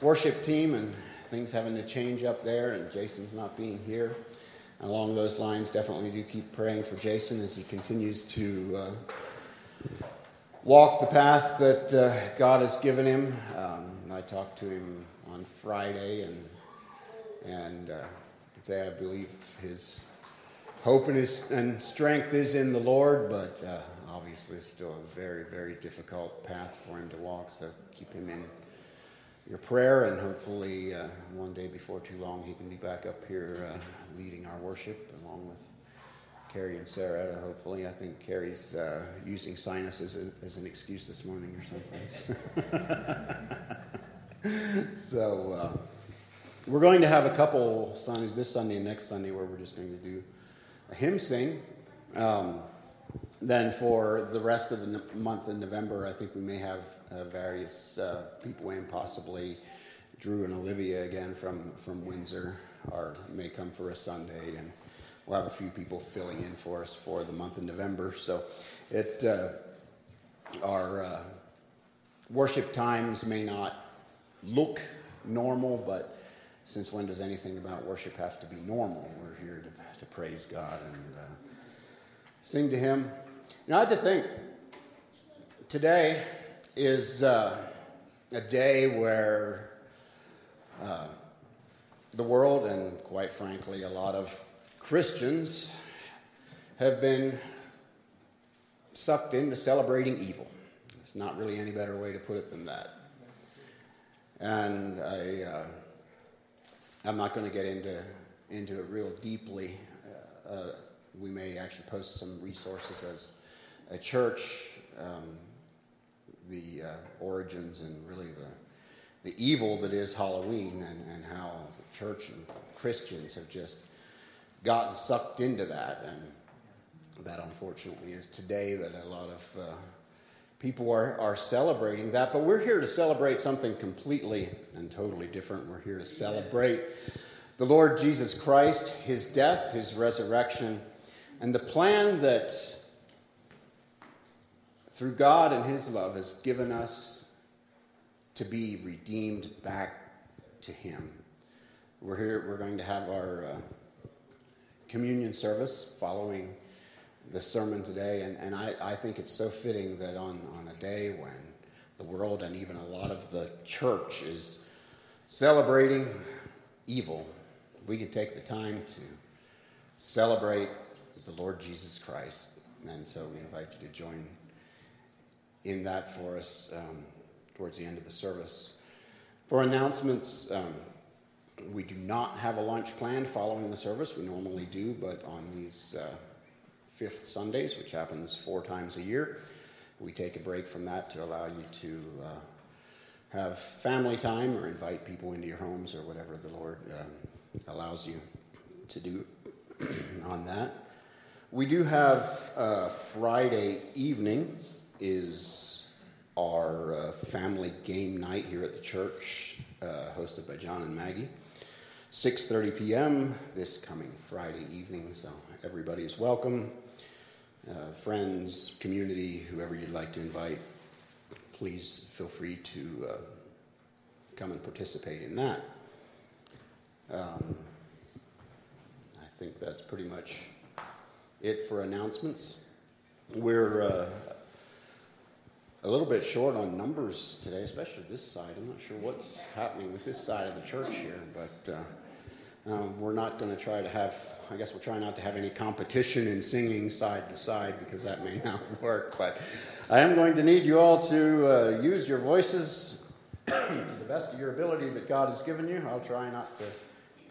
worship team and things having to change up there, and Jason's not being here. And along those lines, definitely do keep praying for Jason as he continues to uh, walk the path that uh, God has given him. Um, I talked to him on Friday, and and uh, say I believe his hope and his and strength is in the Lord, but uh, obviously it's still a very very difficult path for him to walk. So keep him in your prayer, and hopefully uh, one day before too long he can be back up here uh, leading our worship along with Carrie and Sarah. Hopefully, I think Carrie's uh, using sinus as, a, as, an excuse this morning or something. so uh, we're going to have a couple Sundays this Sunday and next Sunday where we're just going to do a hymn sing. Um, then for the rest of the month in November, I think we may have uh, various uh, people in, possibly Drew and Olivia again from, from Windsor, or may come for a Sunday, and we'll have a few people filling in for us for the month of November. So it uh, our uh, worship times may not look normal, but since when does anything about worship have to be normal? We're here to, to praise God and uh, sing to Him. You know, I had to think today is uh, a day where uh, the world and, quite frankly, a lot of Christians have been sucked into celebrating evil. There's not really any better way to put it than that. And I, uh, I'm not going to get into into it real deeply. Uh, we may actually post some resources as a church, um, the uh, origins and really the, the evil that is Halloween and, and how the church and Christians have just gotten sucked into that. And that unfortunately is today that a lot of uh, people are, are celebrating that. But we're here to celebrate something completely and totally different. We're here to celebrate the Lord Jesus Christ, his death, his resurrection, and the plan that through God and His love, has given us to be redeemed back to Him. We're here. We're going to have our uh, communion service following the sermon today, and, and I, I think it's so fitting that on, on a day when the world and even a lot of the church is celebrating evil, we can take the time to celebrate the Lord Jesus Christ. And so we invite you to join in that for us um, towards the end of the service. For announcements, um, we do not have a lunch planned following the service. We normally do, but on these uh, fifth Sundays, which happens four times a year, we take a break from that to allow you to uh, have family time or invite people into your homes or whatever the Lord uh, allows you to do on that. We do have uh, Friday evening is our uh, family game night here at the church, uh, hosted by John and Maggie. 6:30 p.m. this coming Friday evening, so everybody is welcome. Uh, friends, community, whoever you'd like to invite, please feel free to uh, come and participate in that. Um, I think that's pretty much it for announcements. We're uh, a little bit short on numbers today, especially this side. I'm not sure what's happening with this side of the church here, but uh, um, we're not going to try to have, I guess we'll try not to have any competition in singing side to side because that may not work. But I am going to need you all to uh, use your voices to the best of your ability that God has given you. I'll try not to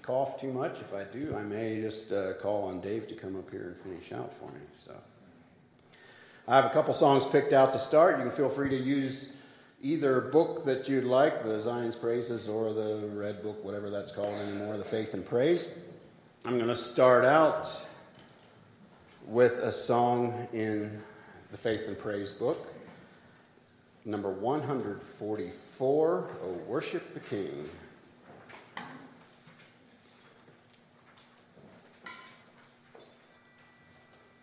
cough too much. If I do, I may just uh, call on Dave to come up here and finish out for me. So. I have a couple songs picked out to start. You can feel free to use either book that you'd like, the Zion's Praises or the Red Book, whatever that's called anymore, the Faith and Praise. I'm going to start out with a song in the Faith and Praise book, number 144, O Worship the King.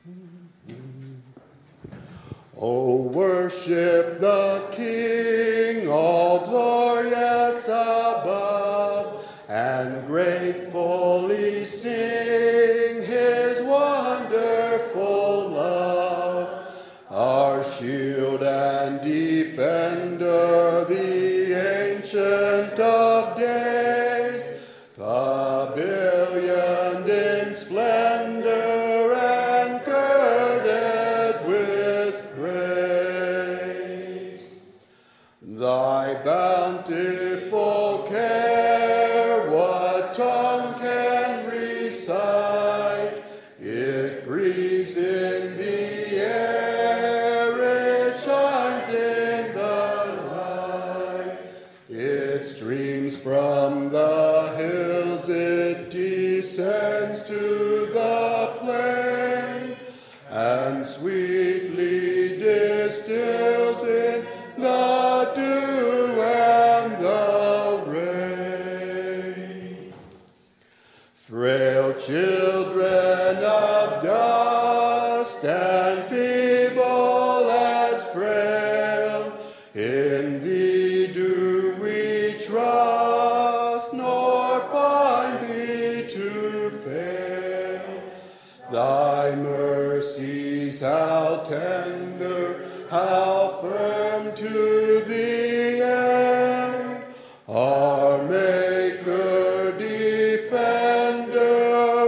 Mm-hmm. Oh, worship the King, all glorious above and gratefully sing his wonderful love. Our shield and defender, the ancient of days, descends to the plain, and sweetly distills in the dew and the rain. Frail children of dust and feeble how tender, how firm to the end. Our Maker, Defender,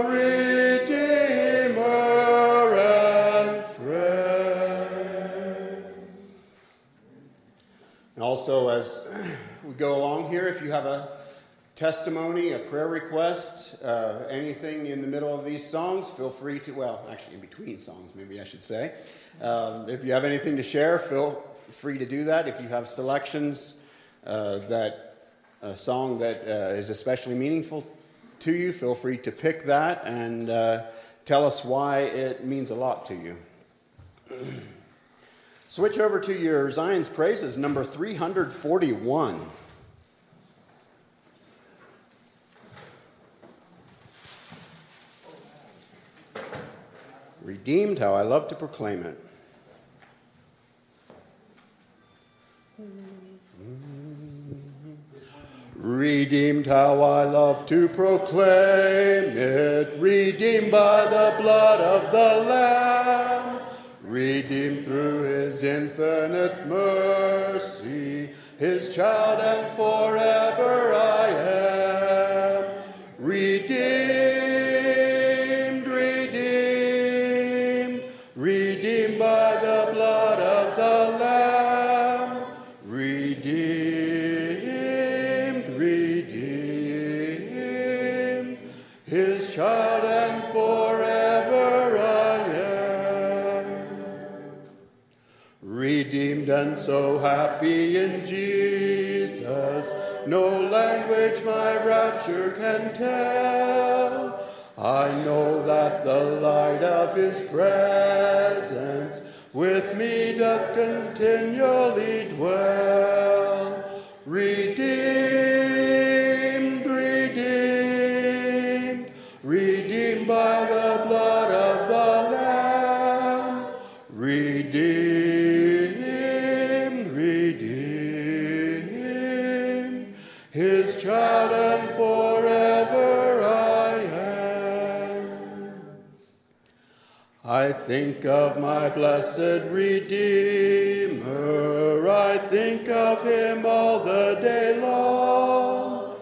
Redeemer, and Friend. And also, as we go along here, if you have a testimony, a prayer request, uh, anything in the middle of these songs, feel free to, well, actually in between songs, maybe I should say. Um, if you have anything to share, feel free to do that. If you have selections uh, that a song that uh, is especially meaningful to you, feel free to pick that and uh, tell us why it means a lot to you. Switch over to your Zion's Praises, number 341. Redeemed, how I love to proclaim it. Redeemed, how I love to proclaim it. Redeemed by the blood of the Lamb. Redeemed through his infinite mercy. His child and forever I am. Redeemed, and so happy in Jesus, no language my rapture can tell. I know that the light of his presence with me doth continually dwell. Redeemed, I think of my blessed Redeemer, I think of him all the day long.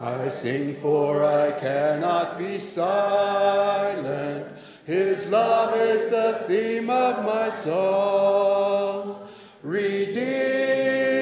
I sing for I cannot be silent. His love is the theme of my song. Redeemed,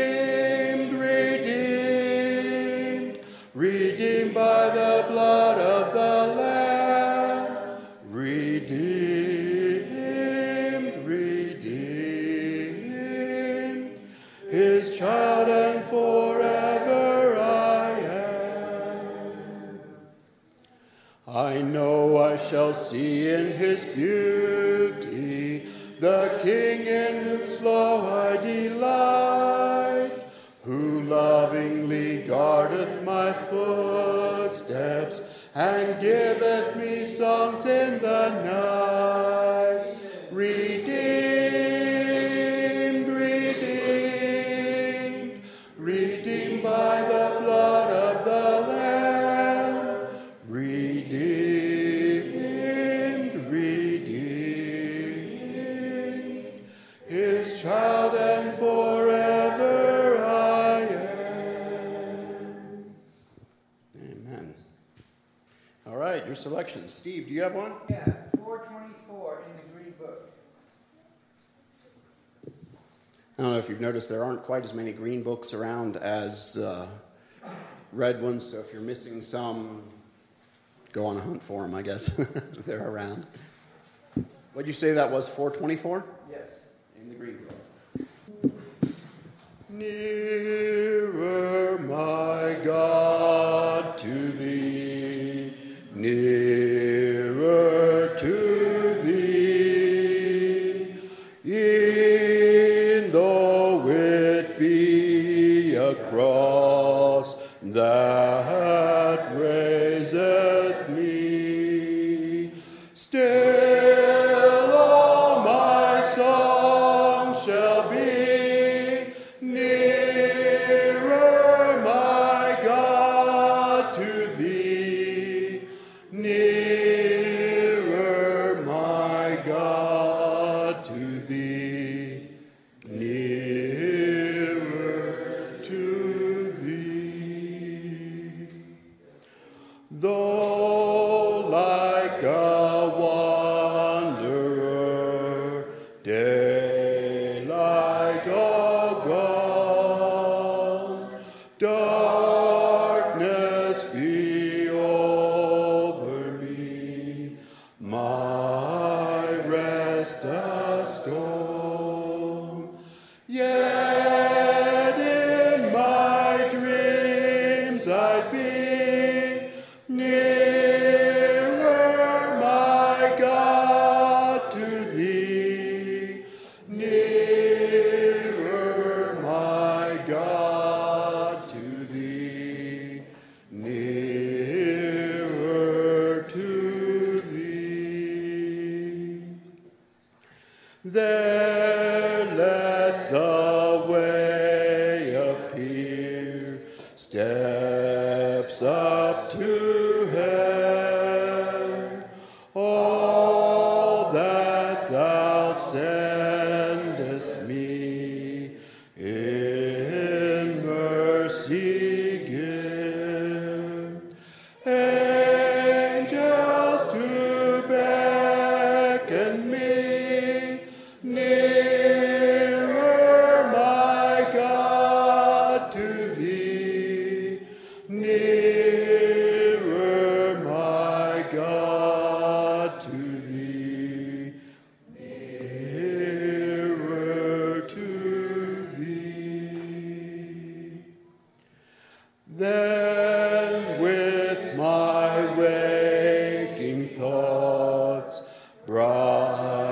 shall see in his beauty the King in whose law I delight, who lovingly guardeth my footsteps and giveth me songs in the night. Redeemed, your selections. Steve, do you have one? Yeah, 424 in the Green Book. I don't know if you've noticed there aren't quite as many green books around as uh, red ones, so if you're missing some, go on a hunt for them, I guess. They're around. What'd you say that was, 424? Yes. In the green book. Nearer, my God, thoughts,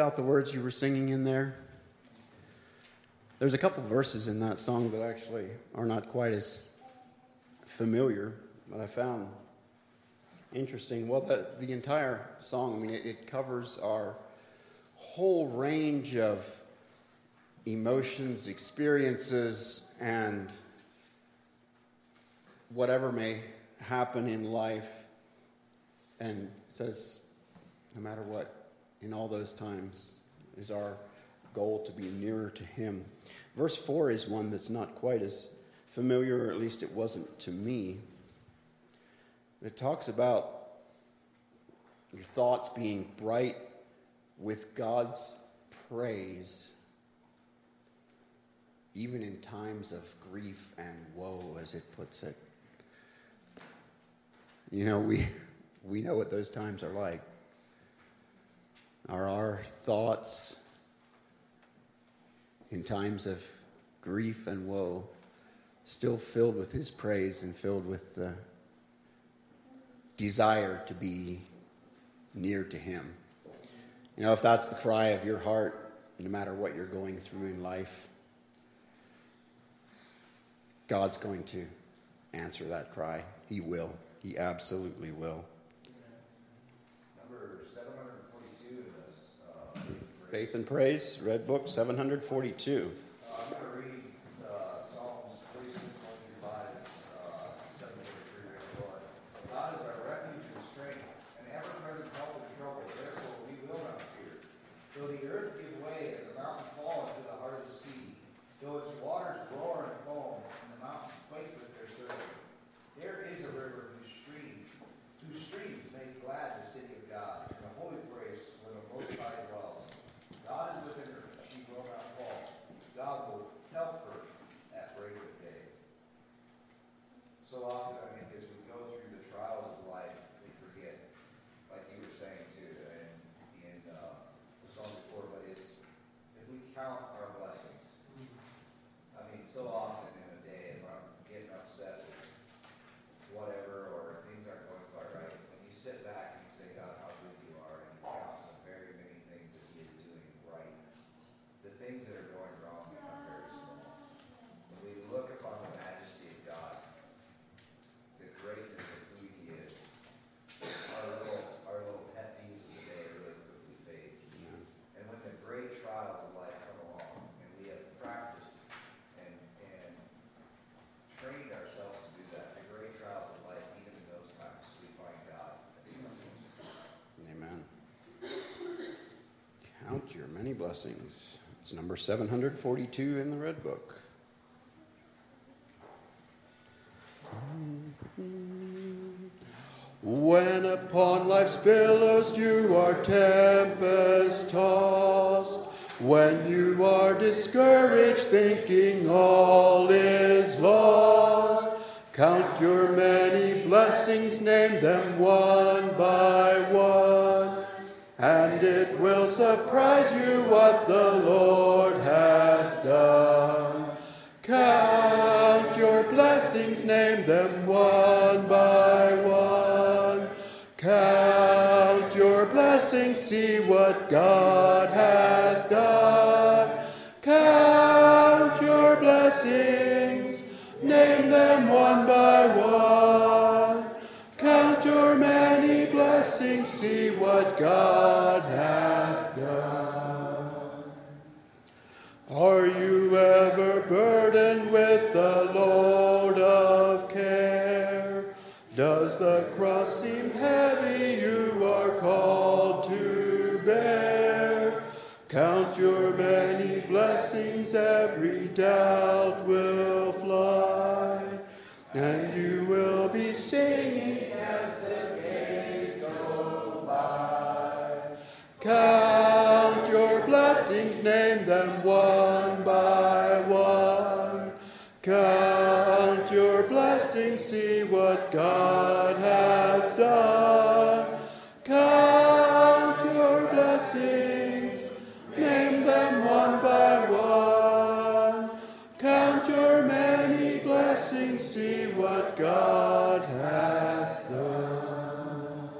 about the words you were singing in there? There's a couple verses in that song that actually are not quite as familiar, but I found interesting. Well, the, the entire song, I mean, it, it covers our whole range of emotions, experiences, and whatever may happen in life. And says, no matter what, in all those times, is our goal to be nearer to Him. Verse 4 is one that's not quite as familiar, or at least it wasn't to me. It talks about your thoughts being bright with God's praise, even in times of grief and woe, as it puts it. You know, we, we know what those times are like. Are our thoughts in times of grief and woe still filled with His praise and filled with the desire to be near to Him? You know, if that's the cry of your heart, no matter what you're going through in life, God's going to answer that cry. He will. He absolutely will. Number 742 in this. Uh, Faith and Praise, Red Book 742. Uh, I'm going to read uh, Psalms 46, 1 through 5, uh, 7 3 Lord. God is our refuge and strength, an ever-present help in trouble. Therefore we will not fear. Though the earth give way and the mountain fall into the heart of the sea, though its waters roar and foam, and the mountains quake with their surging. There is a river whose stream, whose streams make glad the city of God, and the holy place where the Most High dwells. God is within her; she will not fall. God will help her at break of day. So often, I think, as we go through the trials of life, we forget, like you were saying too, in, in uh, the song before, but it's, if we count our blessings. I mean, so often in a day, if I'm getting upset with whatever, or things aren't going quite right, when you sit back and you say, God, how good you are, and you count the very many things that He is doing right, the things that are going wrong become very small. When we look upon the majesty of God, the greatness of who He is, our little, our little pet peeves of the day really quickly fade. And when the great trials of life come along, and we have practiced and, and trained ourselves to do that, the great trials of life, even in those times, we find God. I think that's interesting. Amen. Your many blessings. It's number 742 in the Red Book. When upon life's billows you are tempest tossed, when you are discouraged, thinking all is lost, count your many blessings, name them one surprise you what the Lord hath done. Count your blessings, name them one by one. Count your blessings, see what God hath done. Count your blessings, name them one by one. Count your many blessings, see what God hath Are you ever burdened with a load of care? Does the cross seem heavy you are called to bear? Count your many blessings, every doubt will fly, and you will be singing as the days go by. Count your blessings, see what God hath done. Count your blessings, name them one by one. Count your many blessings, see what God hath done.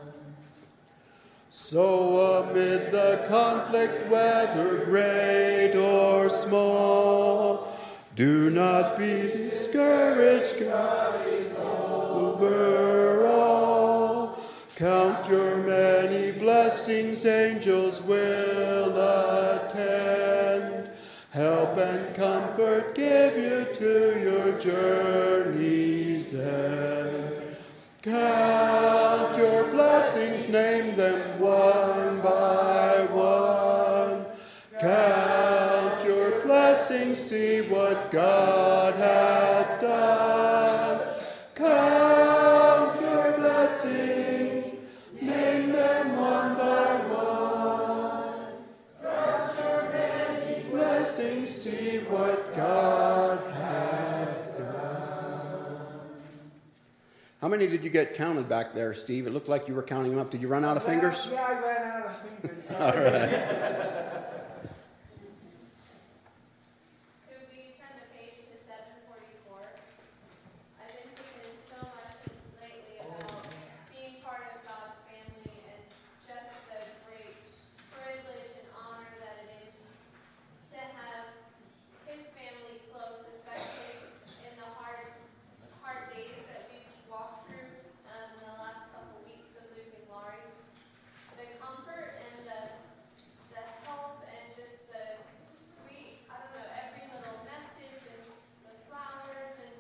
So amid the conflict, whether great or small, do not be discouraged, God is over all. Count your many blessings, angels will attend. Help and comfort give you to your journey's end. Count your blessings, name them one by see what God hath done. Count your blessings, name them one by one. Count your many blessings, see what God hath done. How many did you get counted back there, Steve? It looked like you were counting them up. Did you run out of fingers? Yeah, I ran out of fingers. All right. Could we turn the page to seven forty-four? I've been thinking so much lately about being part of God's family and just the great privilege and honor that it is to have his family close, especially in the hard, hard days that we've walked through, um, in the last couple weeks of losing Laurie. The comfort and the the help and just the sweet, I don't know, every little message and the flowers and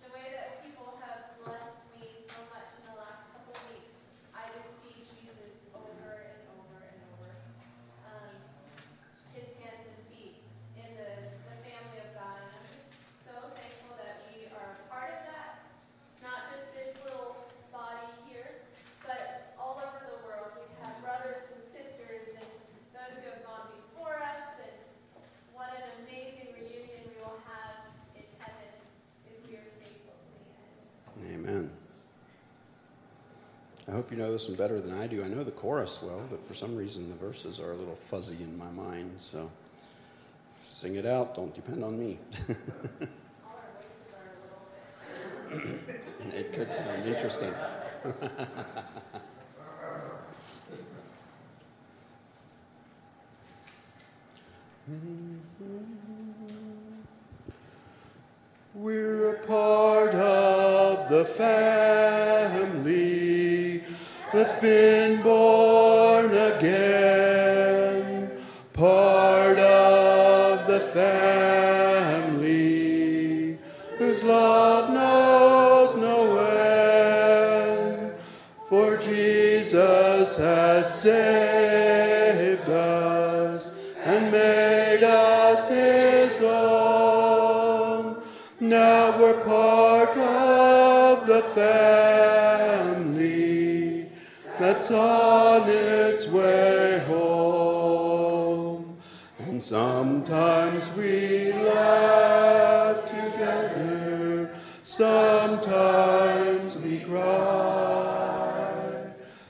the way that people have blessed me so much in the last couple weeks. I just see Jesus over and over and over. Um, his hands and feet in the, the family of God. And I'm just so thankful that we are a part of that. Not just this little body here, but all over the world. We have brothers and sisters and those who have gone before us, and what an amazing reunion we will have in heaven if we are faithful to the end. Amen. I hope you know this one better than I do. I know the chorus well, but for some reason the verses are a little fuzzy in my mind. So sing it out. Don't depend on me. It could sound interesting. that's been sometimes we cry,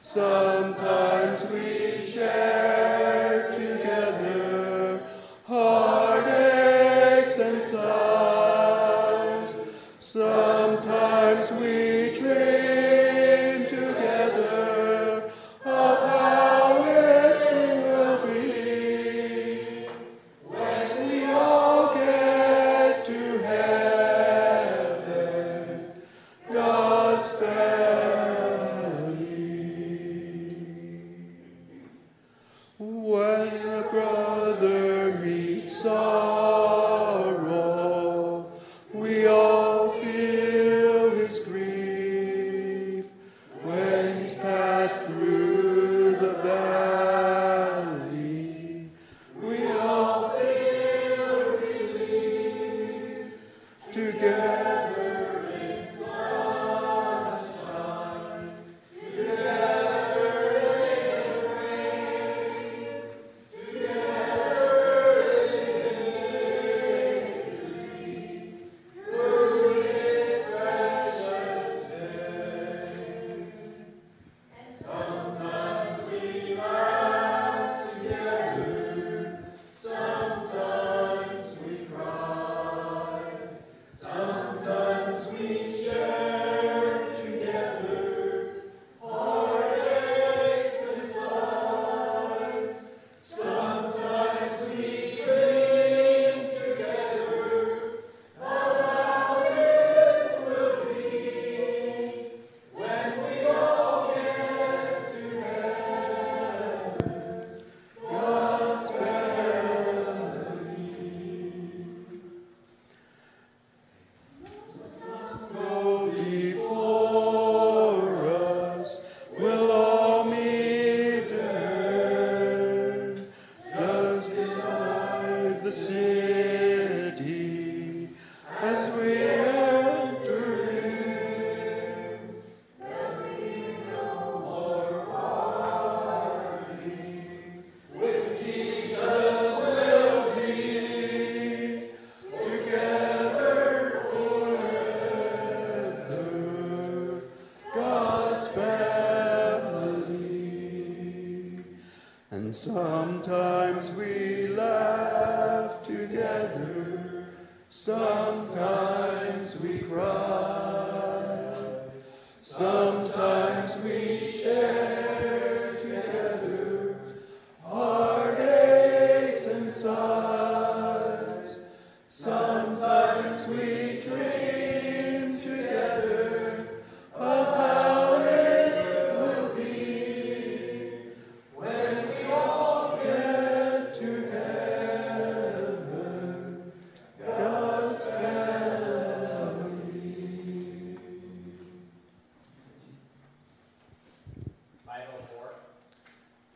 sometimes we share together heartaches and sighs. Sometimes we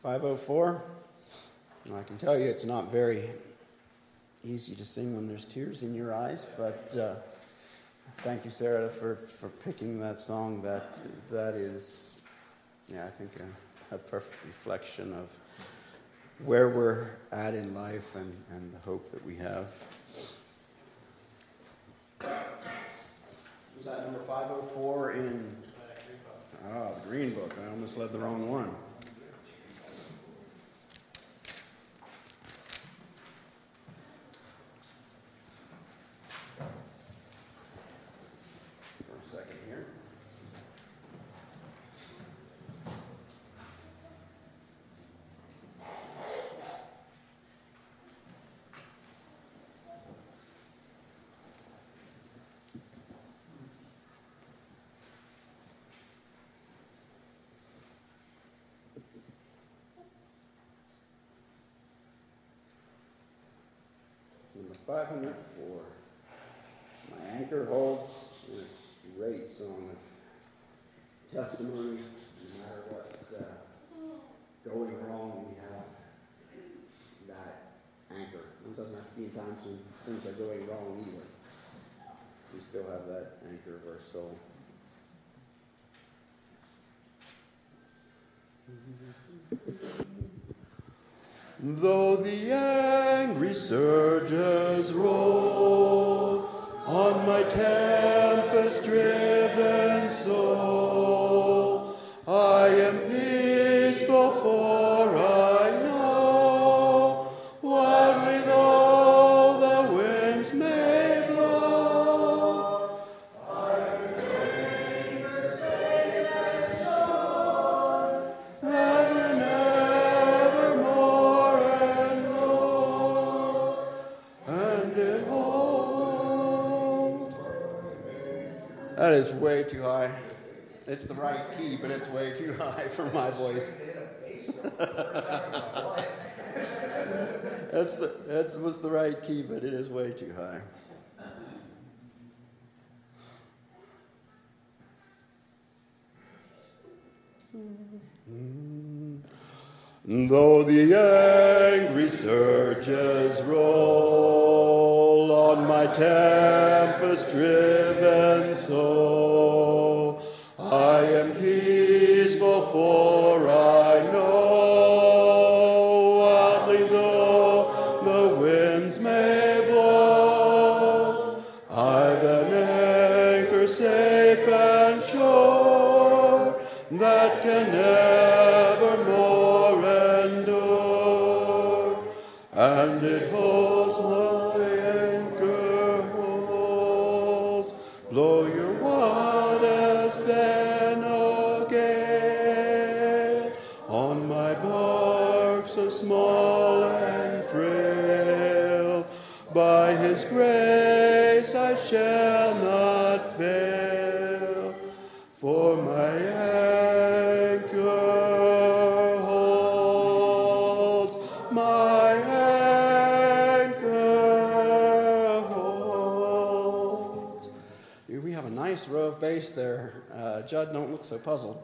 504. Well, I can tell you it's not very easy to sing when there's tears in your eyes, but uh, thank you, Sarah, for, for picking that song. That that is, yeah, I think a, a perfect reflection of where we're at in life and, and the hope that we have. Was that number 504 in? Ah, the Green Book. I almost led the wrong one. for a second here. Number 504. My anchor holds a great song of testimony. No matter what's uh, going wrong, we have that anchor. It doesn't have to be in times when things are going wrong either. We still have that anchor of our soul. Though the angry surges roll on my tempest driven soul, I am peaceful, for It's the right key, but it's way too high for my voice. That's the that was the right key, but it is way too high. Mm. Though the angry surges roll on my tempest driven soul, I am peaceful, for I By His grace I shall not fail, for my anchor holds, my anchor holds. We have a nice row of bass there. Uh, Judd, don't look so puzzled.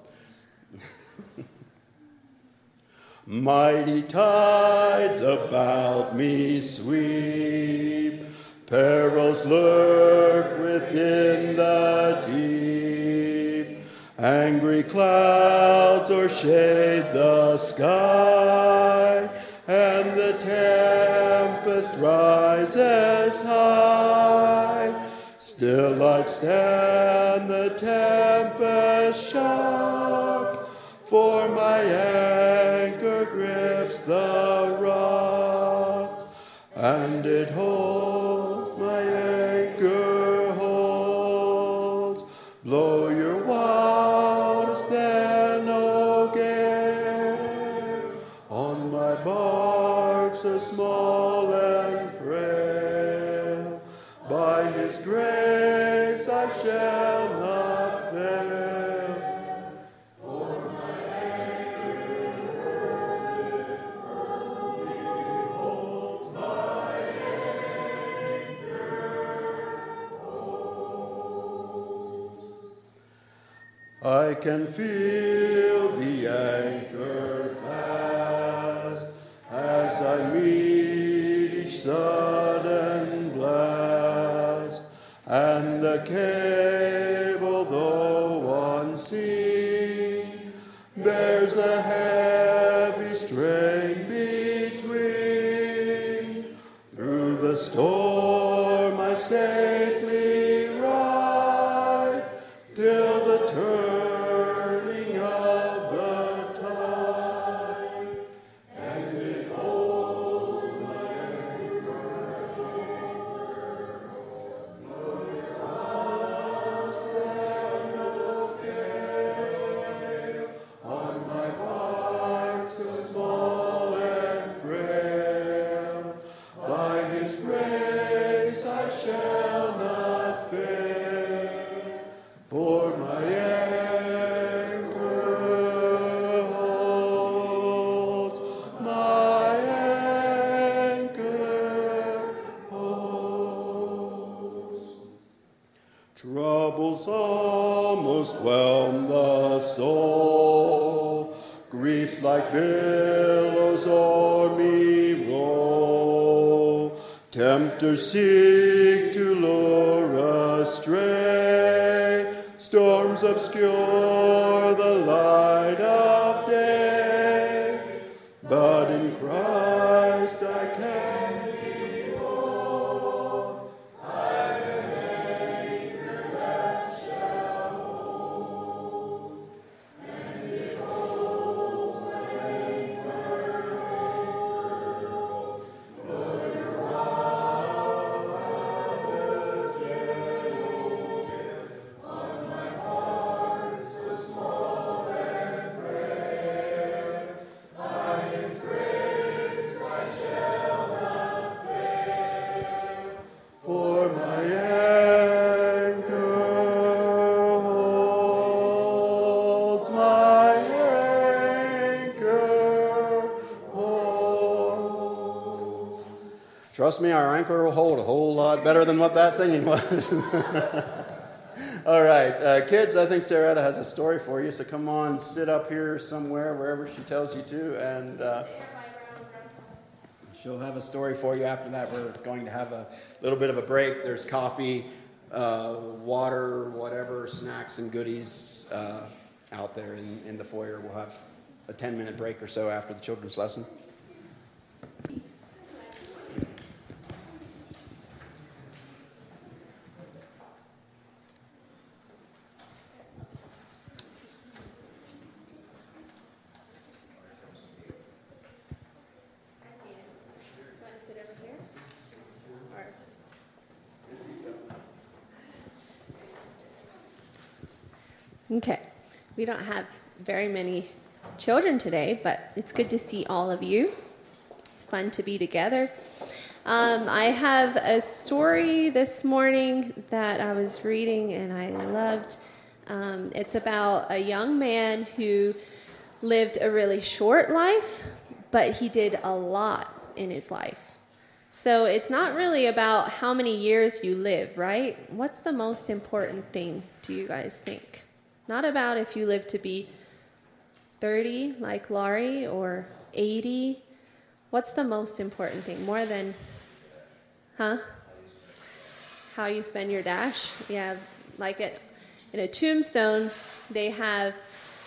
Mighty tides about me sweep, perils lurk within the deep. Angry clouds o'ershade the sky, and the tempest rises high. Still I'd stand the tempest shock, for my is the rock, and it holds I can feel the anchor fast as I meet each sudden blast, and the cable, though unseen, bears the heavy strain between. Through the storm I safely Seek to lure astray. Storms obscure the light Trust me, our anchor will hold a whole lot better than what that singing was. All right, uh, kids, I think Saretta has a story for you, so come on, sit up here somewhere, wherever she tells you to, and. Uh. She'll have a story for you after that. We're going to have a little bit of a break. There's coffee, uh, water, whatever, snacks and goodies uh, out there in, in the foyer. We'll have a 10 minute break or so after the children's lesson. I can. You want to sit over here? Or? Okay, we don't have very many children today, but it's good to see all of you. It's fun to be together. Um, I have a story this morning that I was reading and I loved. Um, it's about a young man who lived a really short life, but he did a lot in his life. So it's not really about how many years you live, right? What's the most important thing, do you guys think? Not about if you live to be 30 like Laurie or 80. What's the most important thing? More than, huh? How you spend your dash? Yeah, like it in a tombstone, they have,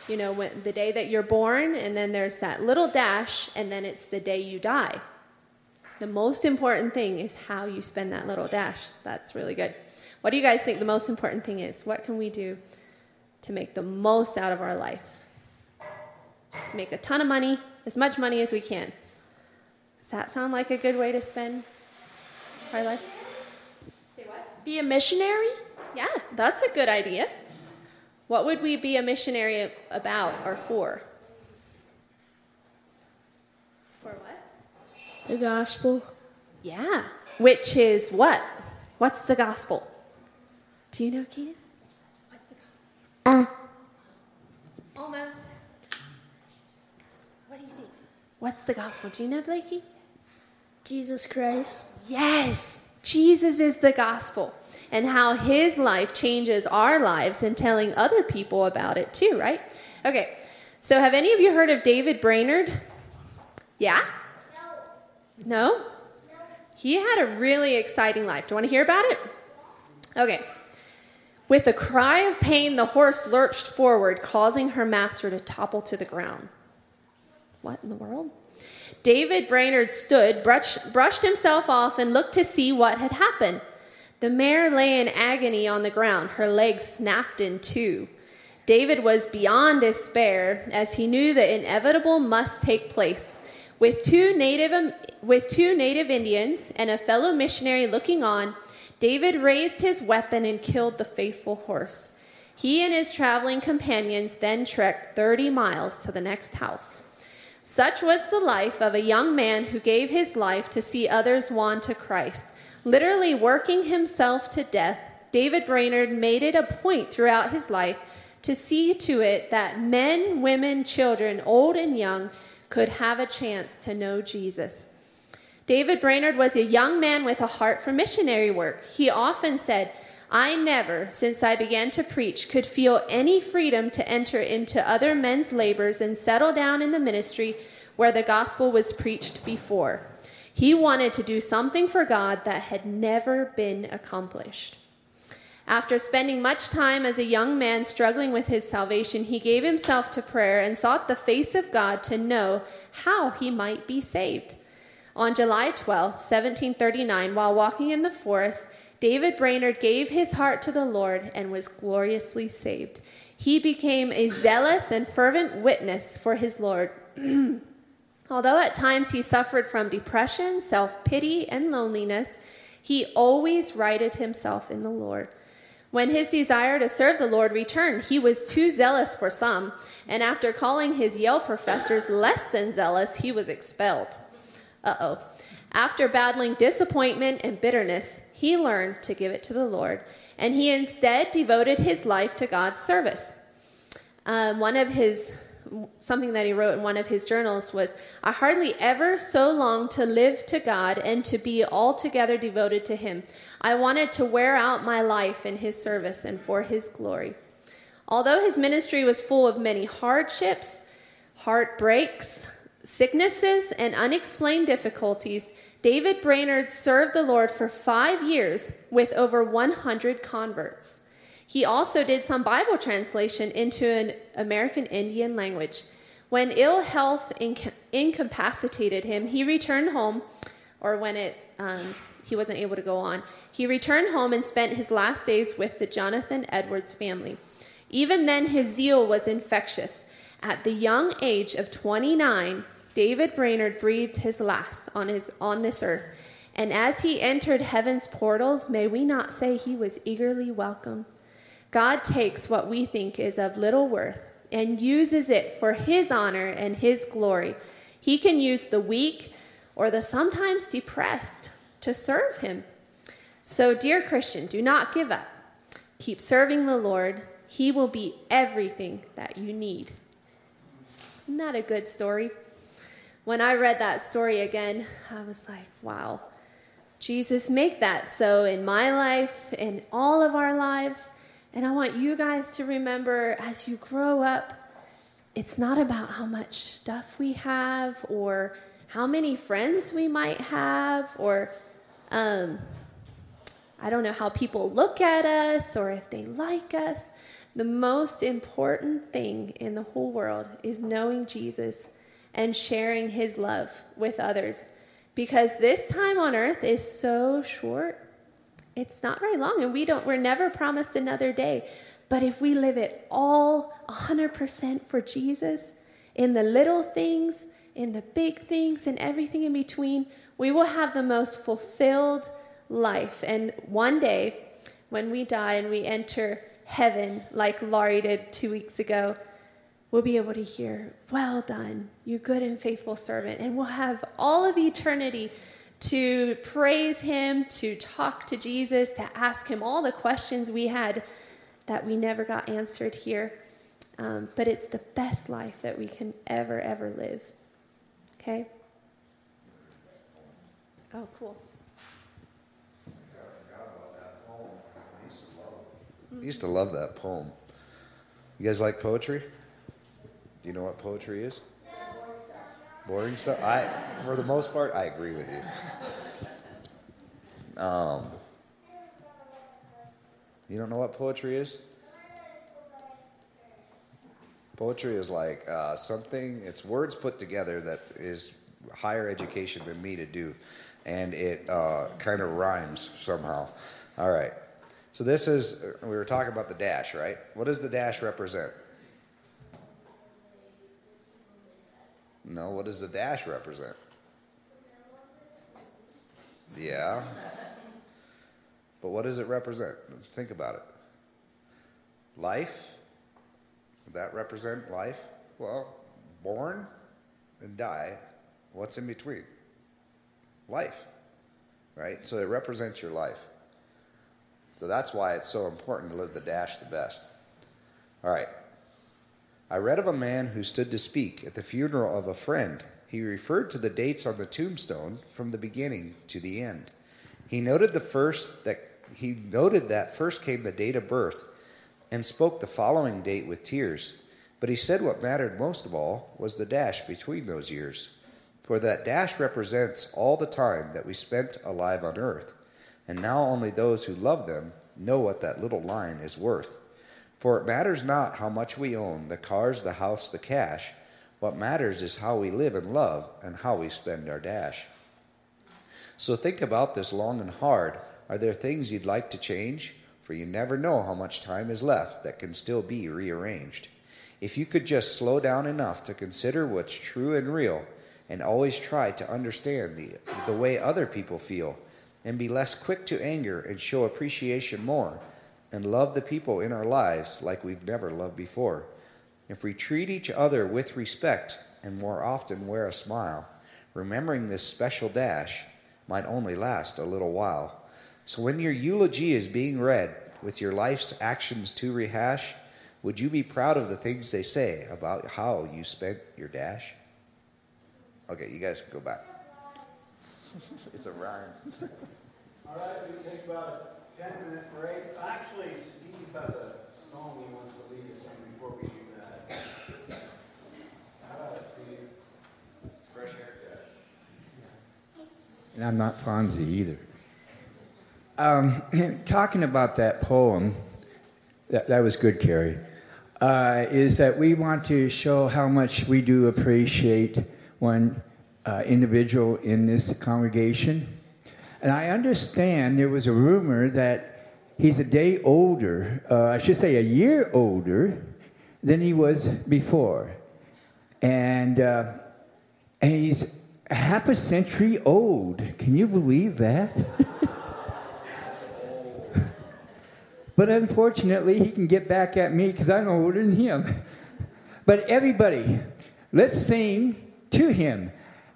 you know, when, the day that you're born, and then there's that little dash, and then it's the day you die. The most important thing is how you spend that little dash. That's really good. What do you guys think the most important thing is? What can we do to make the most out of our life? Make a ton of money, as much money as we can. Does that sound like a good way to spend our life? Say what? Be a missionary? Yeah, that's a good idea. What would we be a missionary about or for? For what? The gospel. Yeah, which is what? What's the gospel? Do you know, Keenan? What's? Uh. Almost. What do you think? What's the gospel? Do you know, Blakey? Jesus Christ. Yes, Jesus is the gospel and how his life changes our lives and telling other people about it too, right? Okay, so have any of you heard of David Brainerd? Yeah? No. No? He had a really exciting life. Do you want to hear about it? Okay. With a cry of pain, the horse lurched forward, causing her master to topple to the ground. What in the world? David Brainerd stood, brushed, brushed himself off, and looked to see what had happened. The mare lay in agony on the ground, her legs snapped in two. David was beyond despair as he knew the inevitable must take place. With two native with two native Indians and a fellow missionary looking on, David raised his weapon and killed the faithful horse. He and his traveling companions then trekked 30 miles to the next house. Such was the life of a young man who gave his life to see others won to Christ. Literally working himself to death, David Brainerd made it a point throughout his life to see to it that men, women, children, old and young, could have a chance to know Jesus. David Brainerd was a young man with a heart for missionary work. He often said, I never, since I began to preach, could feel any freedom to enter into other men's labors and settle down in the ministry where the gospel was preached before. He wanted to do something for God that had never been accomplished. After spending much time as a young man struggling with his salvation, he gave himself to prayer and sought the face of God to know how he might be saved. On July 12, 1739, while walking in the forest, David Brainerd gave his heart to the Lord and was gloriously saved. He became a zealous and fervent witness for his Lord. Although at times he suffered from depression, self pity, and loneliness, he always righted himself in the Lord. When his desire to serve the Lord returned, he was too zealous for some, and after calling his Yale professors less than zealous, he was expelled. Uh oh. After battling disappointment and bitterness, he learned to give it to the Lord, and he instead devoted his life to God's service. Um, one of his something that he wrote in one of his journals was I hardly ever so long to live to God and to be altogether devoted to him. I wanted to wear out my life in his service and for his glory. Although his ministry was full of many hardships, heartbreaks, sicknesses, and unexplained difficulties, David Brainerd served the Lord for five years with over 100 converts. He also did some Bible translation into an American Indian language. When ill health inc- incapacitated him, he returned home, or when it um, he wasn't able to go on, he returned home and spent his last days with the Jonathan Edwards family. Even then, his zeal was infectious. At the young age of 29, David Brainerd breathed his last on, his, on this earth. And as he entered heaven's portals, may we not say he was eagerly welcomed? God takes what we think is of little worth and uses it for His honor and His glory. He can use the weak or the sometimes depressed to serve Him. So, dear Christian, do not give up. Keep serving the Lord. He will be everything that you need. Isn't that a good story? When I read that story again, I was like, wow. Jesus, make that so in my life, in all of our lives. And I want you guys to remember as you grow up, it's not about how much stuff we have or how many friends we might have or um, I don't know how people look at us or if they like us. The most important thing in the whole world is knowing Jesus and sharing his love with others. Because this time on earth is so short it's not very long, and we don't. We're never promised another day. But if we live it all 100% for Jesus, in the little things in the big things and everything in between, we will have the most fulfilled life. And one day, when we die and we enter heaven, like Laurie did two weeks ago, we'll be able to hear, Well done, you good and faithful servant. And we'll have all of eternity to praise Him, to talk to Jesus, to ask Him all the questions we had that we never got answered here. Um, but it's the best life that we can ever, ever live. Okay? Oh, cool. I used to love I used to love that poem. You guys like poetry? Do you know what poetry is? Boring stuff. I, for the most part, I agree with you. Um, you don't know what poetry is? Poetry is like uh, something. It's words put together that is higher education than me to do, and it uh, kind of rhymes somehow. All right. So this is we were talking about the dash, right? What does the dash represent? No, what does the dash represent? Yeah. But what does it represent? Think about it. Life? Would that represent life? Well, born and die. What's in between? Life. Right? So it represents your life. So that's why it's so important to live the dash the best. All right. I read of a man who stood to speak at the funeral of a friend. He referred to the dates on the tombstone from the beginning to the end. He noted the first that he noted that first came the date of birth and spoke the following date with tears. But he said what mattered most of all was the dash between those years. For that dash represents all the time that we spent alive on earth. And now only those who love them know what that little line is worth. For it matters not how much we own the cars, the house, the cash. What matters is how we live and love and how we spend our dash. So think about this long and hard. Are there things you'd like to change? For you never know how much time is left that can still be rearranged. If you could just slow down enough to consider what's true and real, and always try to understand the, the way other people feel, and be less quick to anger and show appreciation more, and love the people in our lives like we've never loved before. If we treat each other with respect and more often wear a smile, remembering this special dash might only last a little while. So when your eulogy is being read, with your life's actions to rehash, would you be proud of the things they say about how you spent your dash? Okay, you guys can go back. it's a rhyme. All right, we can take about a ten minute break. Actually, Steve has a song he wants to lead us in before we do that. How about it, Steve? Fresh haircut. And I'm not Fonzie either. Um, talking about that poem, that, that was good, Carrie, uh, is that we want to show how much we do appreciate one uh, individual in this congregation. And I understand there was a rumor that he's a day older, uh, I should say a year older than he was before. And, uh, and he's half a century old. Can you believe that? but unfortunately, he can get back at me because I'm older than him. But everybody, let's sing to him.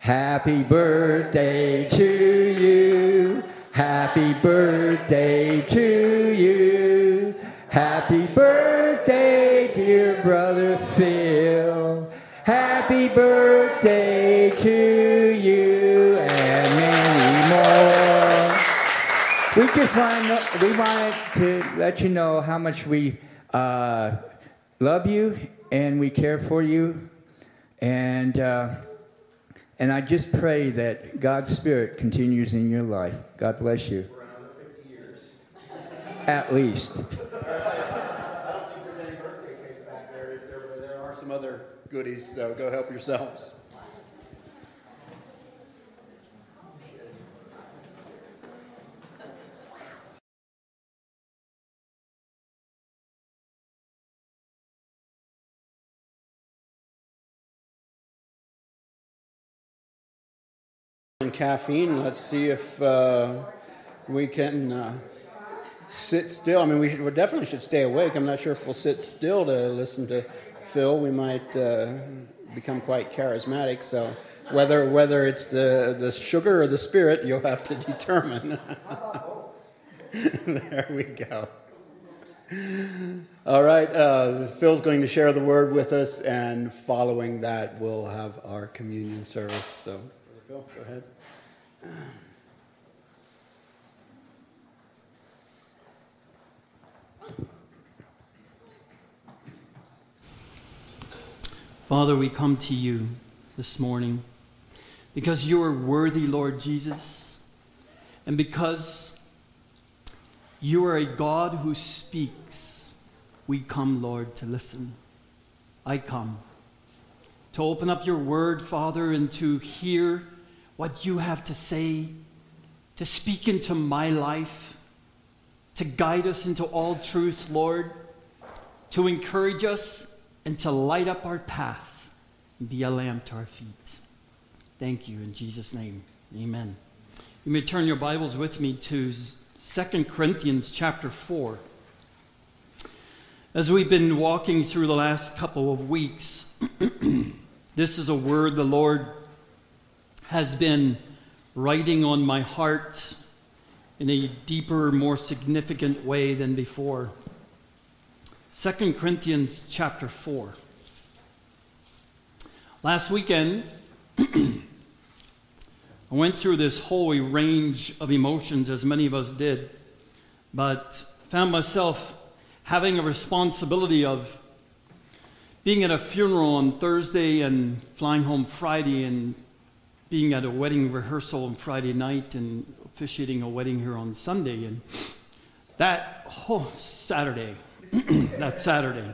Happy birthday to you. Happy birthday to you. Happy birthday, dear brother Phil. Happy birthday to you and many more. We just want to we wanted to let you know how much we uh, love you and we care for you. And uh, and I just pray that God's Spirit continues in your life. God bless you. For another fifty years. At least. I don't think there's any birthday cake back there, is there? But there are some other goodies, so go help yourselves. Caffeine. Let's see if uh, we can uh, sit still. I mean, we, should, we definitely should stay awake. I'm not sure if we'll sit still to listen to Phil. We might uh, become quite charismatic. So whether whether it's the the sugar or the spirit, you'll have to determine. there we go. All right, uh, Phil's going to share the word with us, and following that, we'll have our communion service. So, Phil, go ahead. Father, we come to you this morning because you are worthy, Lord Jesus, and because you are a God who speaks. We come, Lord, to listen. I come to open up your word, Father, and to hear what you have to say, to speak into my life, to guide us into all truth, Lord, to encourage us and to light up our path and be a lamp to our feet. Thank you in Jesus' name. Amen. You may turn your Bibles with me to 2 Corinthians chapter 4. As we've been walking through the last couple of weeks, this is a word the Lord has been writing on my heart in a deeper, more significant way than before. 2 Corinthians chapter 4. Last weekend, I went through this whole range of emotions, as many of us did, but found myself having a responsibility of being at a funeral on Thursday and flying home Friday and being at a wedding rehearsal on Friday night and officiating a wedding here on Sunday. And that whole Saturday, that Saturday.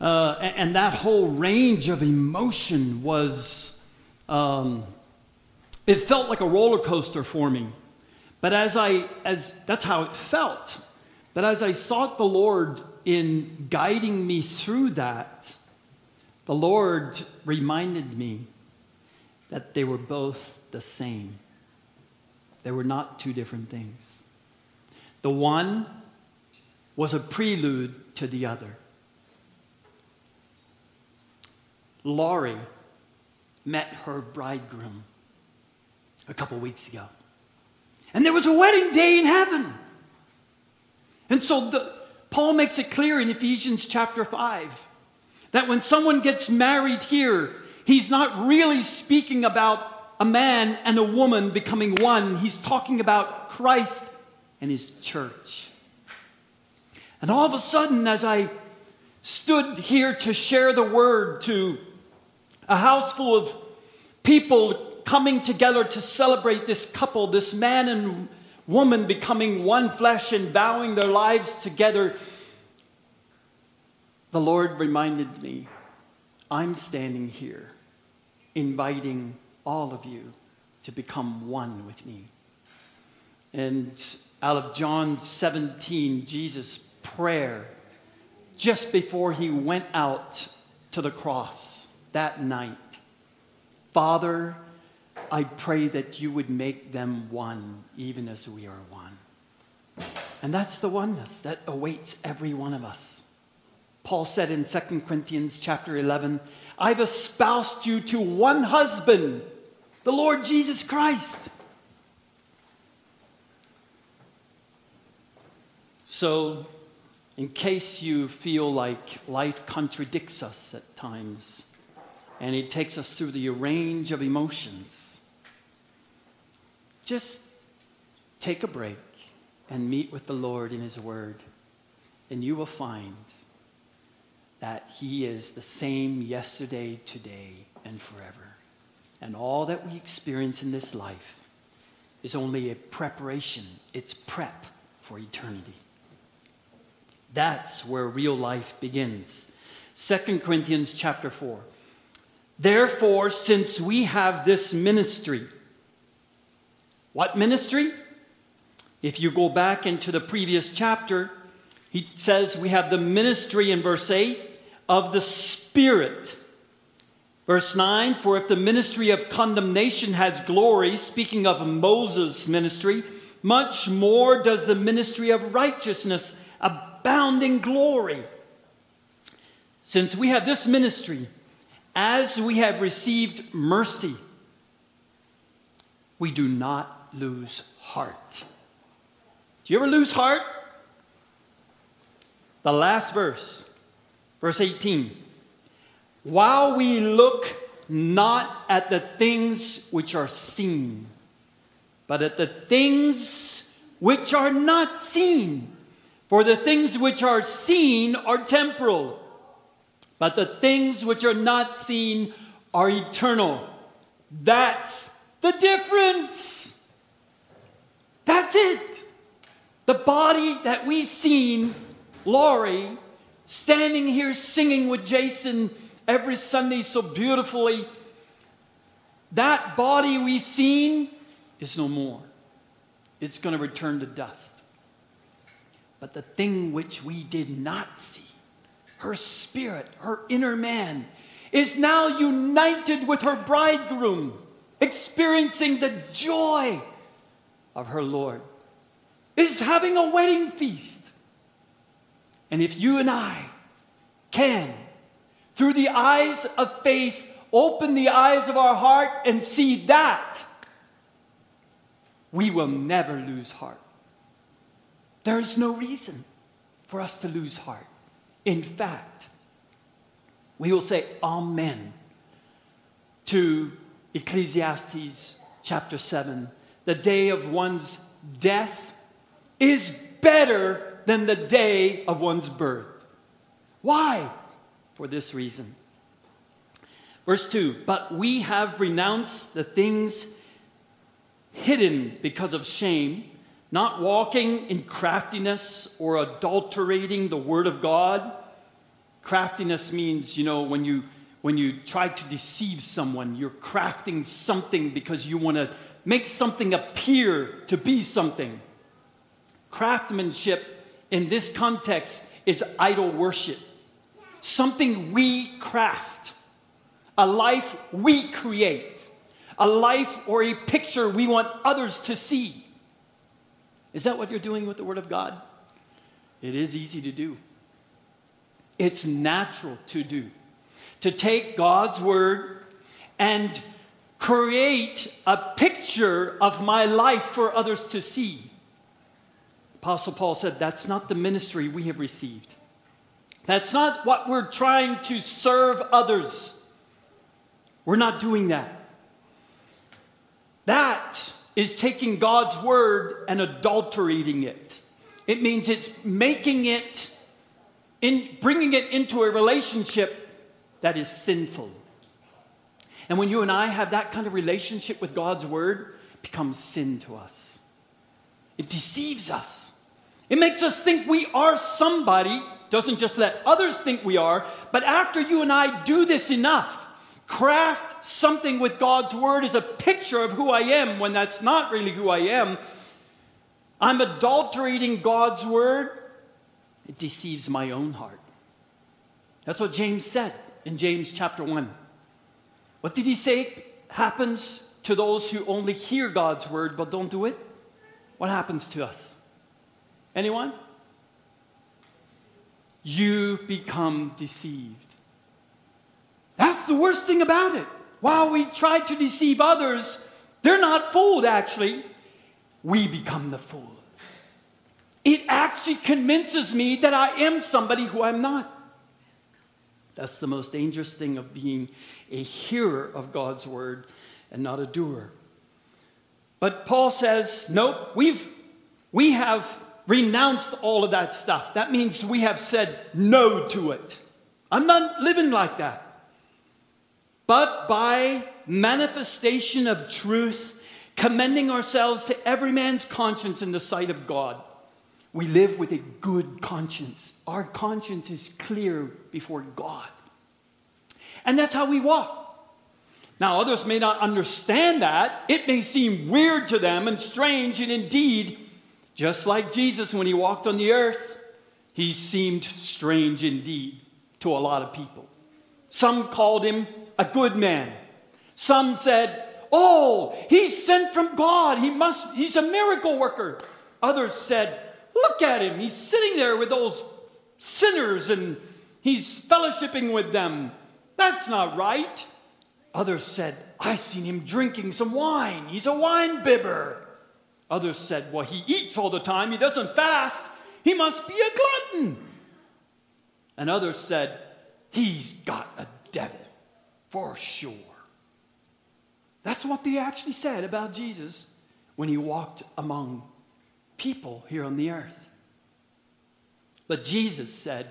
Uh, and, and, that whole range of emotion was, um, it felt like a roller coaster for me. But as I, as that's how it felt. But as I sought the Lord in guiding me through that, the Lord reminded me that they were both the same. They were not two different things. The one was a prelude to the other. Laurie met her bridegroom a couple weeks ago. And there was a wedding day in heaven. And so the, Paul makes it clear in Ephesians chapter 5 that when someone gets married here, he's not really speaking about a man and a woman becoming one. He's talking about Christ and his church. And all of a sudden, as I stood here to share the word to a house full of people coming together to celebrate this couple, this man and woman becoming one flesh and bowing their lives together, the Lord reminded me I'm standing here inviting all of you to become one with me. And out of John 17, Jesus' prayer just before he went out to the cross that night. Father, I pray that you would make them one, even as we are one. And that's the oneness that awaits every one of us. Paul said in 2 Corinthians chapter 11, I've espoused you to one husband, the Lord Jesus Christ. So in case you feel like life contradicts us at times and it takes us through the range of emotions, just take a break and meet with the Lord in His Word, and you will find that He is the same yesterday, today, and forever. And all that we experience in this life is only a preparation, it's prep for eternity. That's where real life begins. 2 Corinthians chapter 4. Therefore, since we have this ministry, what ministry? If you go back into the previous chapter, he says we have the ministry in verse 8 of the Spirit. Verse 9 For if the ministry of condemnation has glory, speaking of Moses' ministry, much more does the ministry of righteousness abound in glory. Since we have this ministry, as we have received mercy, we do not lose heart. Do you ever lose heart? The last verse, verse 18. While we look not at the things which are seen, but at the things which are not seen. For the things which are seen are temporal, but the things which are not seen are eternal. That's the difference. That's it. The body that we've seen, Laurie, standing here singing with Jason every Sunday so beautifully, that body we've seen is no more. It's going to return to dust. But the thing which we did not see, her spirit, her inner man, is now united with her bridegroom, experiencing the joy of her Lord, is having a wedding feast. And if you and I can, through the eyes of faith, open the eyes of our heart and see that, we will never lose heart. There is no reason for us to lose heart. In fact, we will say Amen to Ecclesiastes chapter 7. The day of one's death is better than the day of one's birth. Why? For this reason. Verse 2 But we have renounced the things hidden because of shame not walking in craftiness or adulterating the word of God. Craftiness means, you know, when you when you try to deceive someone, you're crafting something because you want to make something appear to be something. Craftsmanship in this context is idol worship. Something we craft, a life we create, a life or a picture we want others to see. Is that what you're doing with the Word of God? It is easy to do. It's natural to do. To take God's Word and create a picture of my life for others to see. Apostle Paul said that's not the ministry we have received. That's not what we're trying to serve others. We're not doing that. That is taking God's word and adulterating it. It means it's making it, in, bringing it into a relationship that is sinful. And when you and I have that kind of relationship with God's word, it becomes sin to us. It deceives us. It makes us think we are somebody, doesn't just let others think we are, but after you and I do this enough, craft something with God's word as a picture of who I am when that's not really who I am, I'm adulterating God's word. It deceives my own heart. That's what James said in James chapter 1. What did he say happens to those who only hear God's word but don't do it? What happens to us? Anyone? You become deceived. That's the worst thing about it. While we try to deceive others, they're not fooled, actually. We become the fool. It actually convinces me that I am somebody who I'm not. That's the most dangerous thing of being a hearer of God's word and not a doer. But Paul says, nope, we've, we have renounced all of that stuff. That means we have said no to it. I'm not living like that but by manifestation of truth, commending ourselves to every man's conscience in the sight of God. We live with a good conscience. Our conscience is clear before God. And that's how we walk. Now, others may not understand that. It may seem weird to them and strange, and indeed, just like Jesus when he walked on the earth, he seemed strange indeed to a lot of people. Some called him a good man. Some said, Oh, he's sent from God. He must, he's a miracle worker. Others said, Look at him. He's sitting there with those sinners and he's fellowshipping with them. That's not right. Others said, I seen him drinking some wine. He's a wine bibber. Others said, Well, he eats all the time. He doesn't fast. He must be a glutton. And others said, He's got a devil for sure. That's what they actually said about Jesus when he walked among people here on the earth. But Jesus said,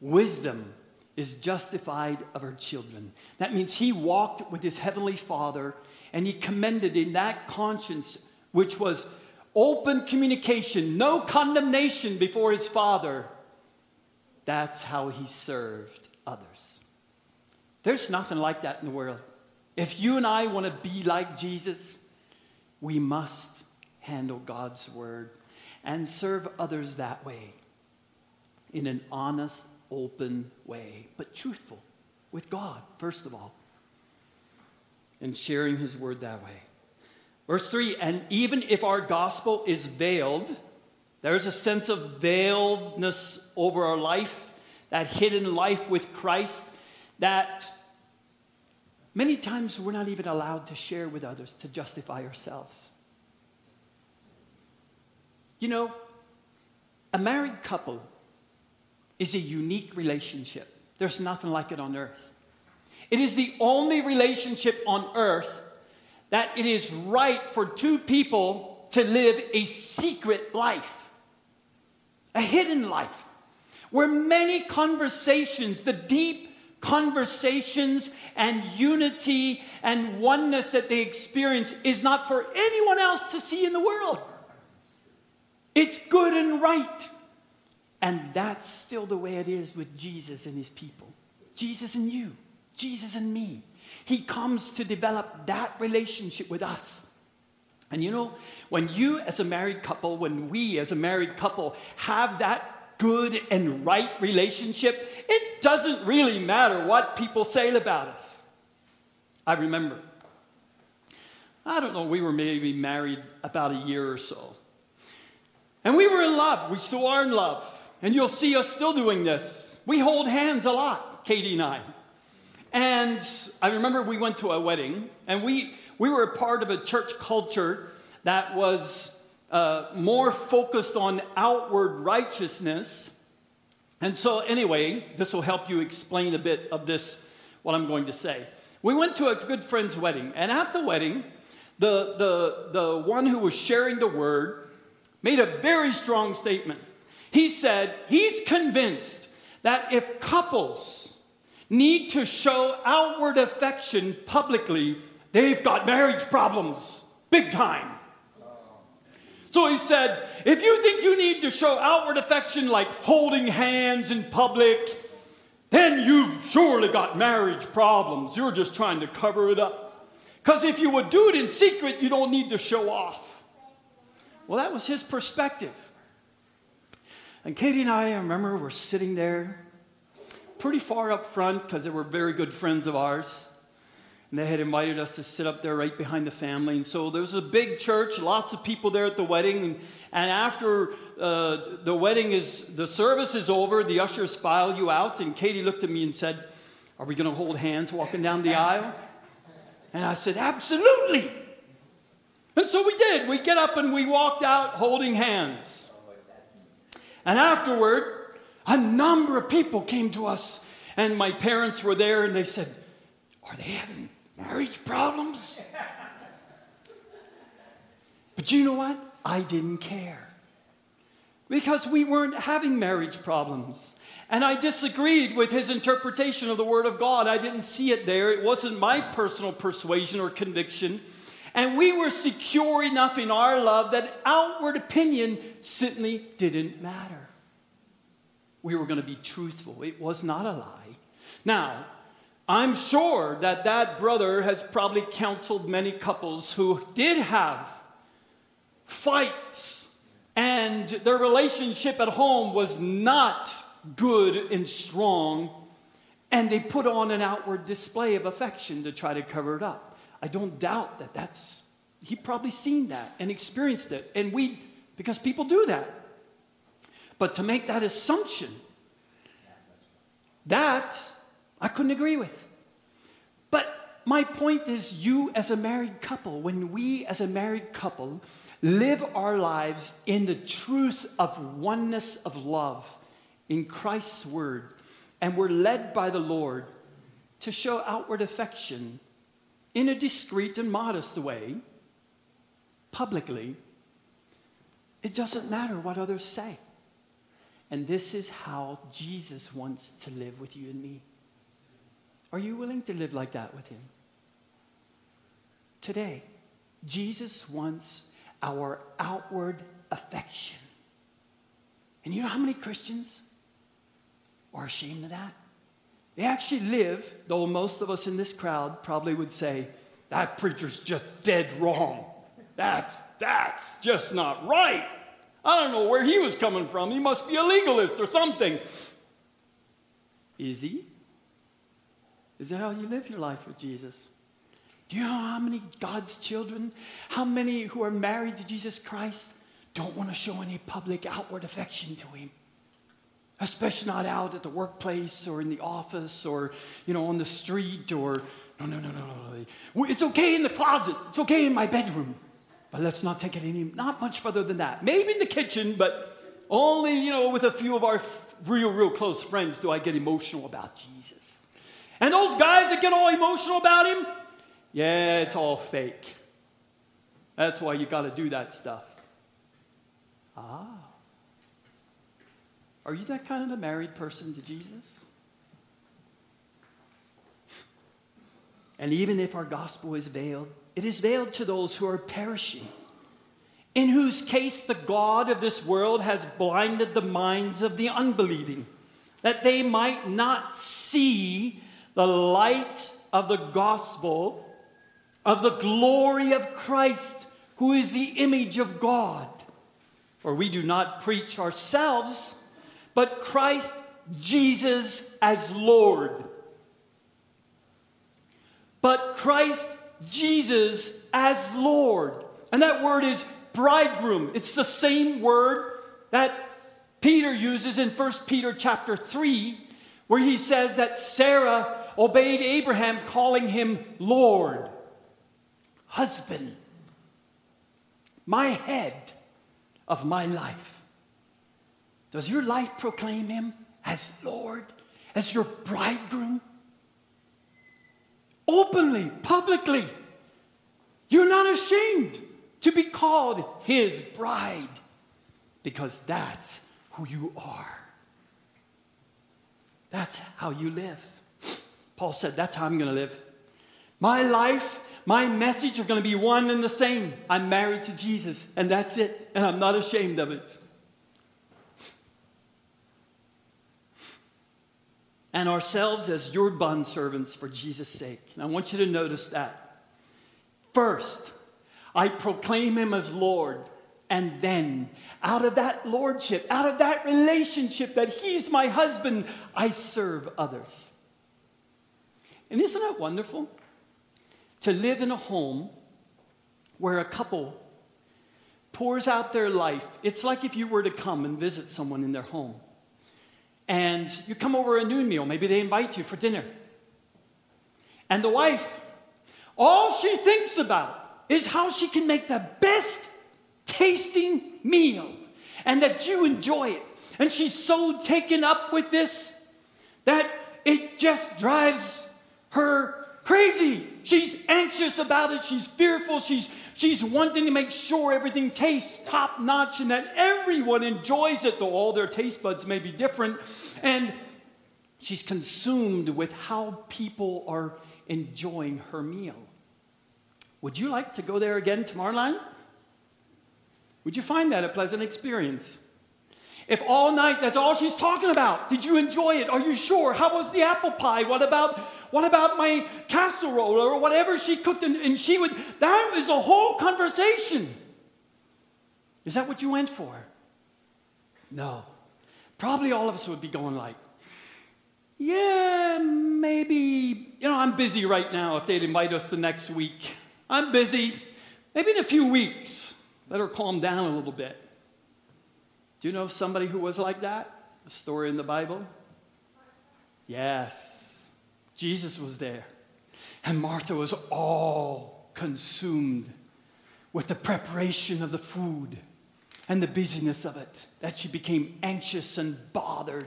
Wisdom is justified of her children. That means he walked with his heavenly Father and he commended in that conscience, which was open communication, no condemnation before his Father. That's how he served others. There's nothing like that in the world. If you and I want to be like Jesus, we must handle God's word and serve others that way in an honest, open way, but truthful with God, first of all, and sharing his word that way. Verse 3 And even if our gospel is veiled, there's a sense of veiledness over our life, that hidden life with Christ, that many times we're not even allowed to share with others to justify ourselves. You know, a married couple is a unique relationship. There's nothing like it on earth. It is the only relationship on earth that it is right for two people to live a secret life, a hidden life, where many conversations, the deep conversations and unity and oneness that they experience, is not for anyone else to see in the world. It's good and right. And that's still the way it is with Jesus and his people. Jesus and you, Jesus and me. He comes to develop that relationship with us. And you know, when you as a married couple, when we as a married couple have that good and right relationship, it doesn't really matter what people say about us. I remember, I don't know, we were maybe married about a year or so. And we were in love. We still are in love. And you'll see us still doing this. We hold hands a lot, Katie and I. And I remember we went to a wedding, and we, we were a part of a church culture that was uh, more focused on outward righteousness. And so, anyway, this will help you explain a bit of this, what I'm going to say. We went to a good friend's wedding, and at the wedding, the, the, the one who was sharing the word made a very strong statement. He said he's convinced that if couples need to show outward affection publicly, they've got marriage problems, big time. So he said, if you think you need to show outward affection like holding hands in public, then you've surely got marriage problems. You're just trying to cover it up. Because if you would do it in secret, you don't need to show off. Well, that was his perspective. And Katie and I, I remember, were sitting there pretty far up front because they were very good friends of ours. And they had invited us to sit up there right behind the family. And so there was a big church, lots of people there at the wedding. And, and after uh, the wedding is, the service is over, the ushers file you out. And Katie looked at me and said, Are we going to hold hands walking down the aisle? And I said, Absolutely. And so we did. We get up and we walked out holding hands. And afterward, a number of people came to us, and my parents were there, and they said, Are they having marriage problems? But you know what? I didn't care. Because we weren't having marriage problems. And I disagreed with his interpretation of the Word of God. I didn't see it there. It wasn't my personal persuasion or conviction. And we were secure enough in our love that outward opinion certainly didn't matter. We were going to be truthful. It was not a lie. Now, I'm sure that that brother has probably counseled many couples who did have fights and their relationship at home was not good and strong. And they put on an outward display of affection to try to cover it up. I don't doubt that that's, he probably seen that and experienced it. And we, because people do that. But to make that assumption, that I couldn't agree with. But my point is, you as a married couple, when we as a married couple live our lives in the truth of oneness of love in Christ's word, and we're led by the Lord to show outward affection in a discreet and modest way, publicly, it doesn't matter what others say. And this is how Jesus wants to live with you and me. Are you willing to live like that with Him? Today, Jesus wants our outward affection. And you know how many Christians are ashamed of that? They actually live, though most of us in this crowd probably would say, that preacher's just dead wrong. That's, that's just not right. I don't know where he was coming from. He must be a legalist or something. Is he? Is that how you live your life with Jesus? Do you know how many God's children, how many who are married to Jesus Christ, don't want to show any public outward affection to him? Especially not out at the workplace or in the office or, you know, on the street or, no, no, no, no, no. It's okay in the closet. It's okay in my bedroom. But let's not take it any, not much further than that. Maybe in the kitchen, but only, you know, with a few of our real, real close friends do I get emotional about Jesus. And those guys that get all emotional about him, yeah, it's all fake. That's why you got to do that stuff. Ah. Are you that kind of a married person to Jesus? And even if our gospel is veiled, it is veiled to those who are perishing, in whose case the God of this world has blinded the minds of the unbelieving, that they might not see the light of the gospel of the glory of Christ, who is the image of God. For we do not preach ourselves but Christ Jesus as Lord. But Christ Jesus as Lord. And that word is bridegroom. It's the same word that Peter uses in 1 Peter chapter 3, where he says that Sarah obeyed Abraham, calling him Lord, husband, my head of my life. Does your life proclaim him as Lord, as your bridegroom? Openly, publicly. You're not ashamed to be called his bride because that's who you are. That's how you live. Paul said, That's how I'm going to live. My life, my message are going to be one and the same. I'm married to Jesus, and that's it, and I'm not ashamed of it. And ourselves as your bondservants for Jesus' sake. And I want you to notice that. First, I proclaim him as Lord. And then, out of that lordship, out of that relationship that he's my husband, I serve others. And isn't it wonderful to live in a home where a couple pours out their life? It's like if you were to come and visit someone in their home and you come over a noon meal. Maybe they invite you for dinner. And the wife, all she thinks about is how she can make the best tasting meal and that you enjoy it. And she's so taken up with this that it just drives her crazy. She's anxious about it. She's fearful. She's She's wanting to make sure everything tastes top notch and that everyone enjoys it, though all their taste buds may be different. And she's consumed with how people are enjoying her meal. Would you like to go there again tomorrow night? Would you find that a pleasant experience? If all night that's all she's talking about, did you enjoy it? Are you sure? How was the apple pie? What about what about my casserole or whatever she cooked? And, and she would, that was a whole conversation. Is that what you went for? No. Probably all of us would be going like, yeah, maybe, you know, I'm busy right now if they'd invite us the next week. I'm busy. Maybe in a few weeks. Let her calm down a little bit. Do you know somebody who was like that? A story in the Bible? Yes. Jesus was there. And Martha was all consumed with the preparation of the food and the busyness of it that she became anxious and bothered.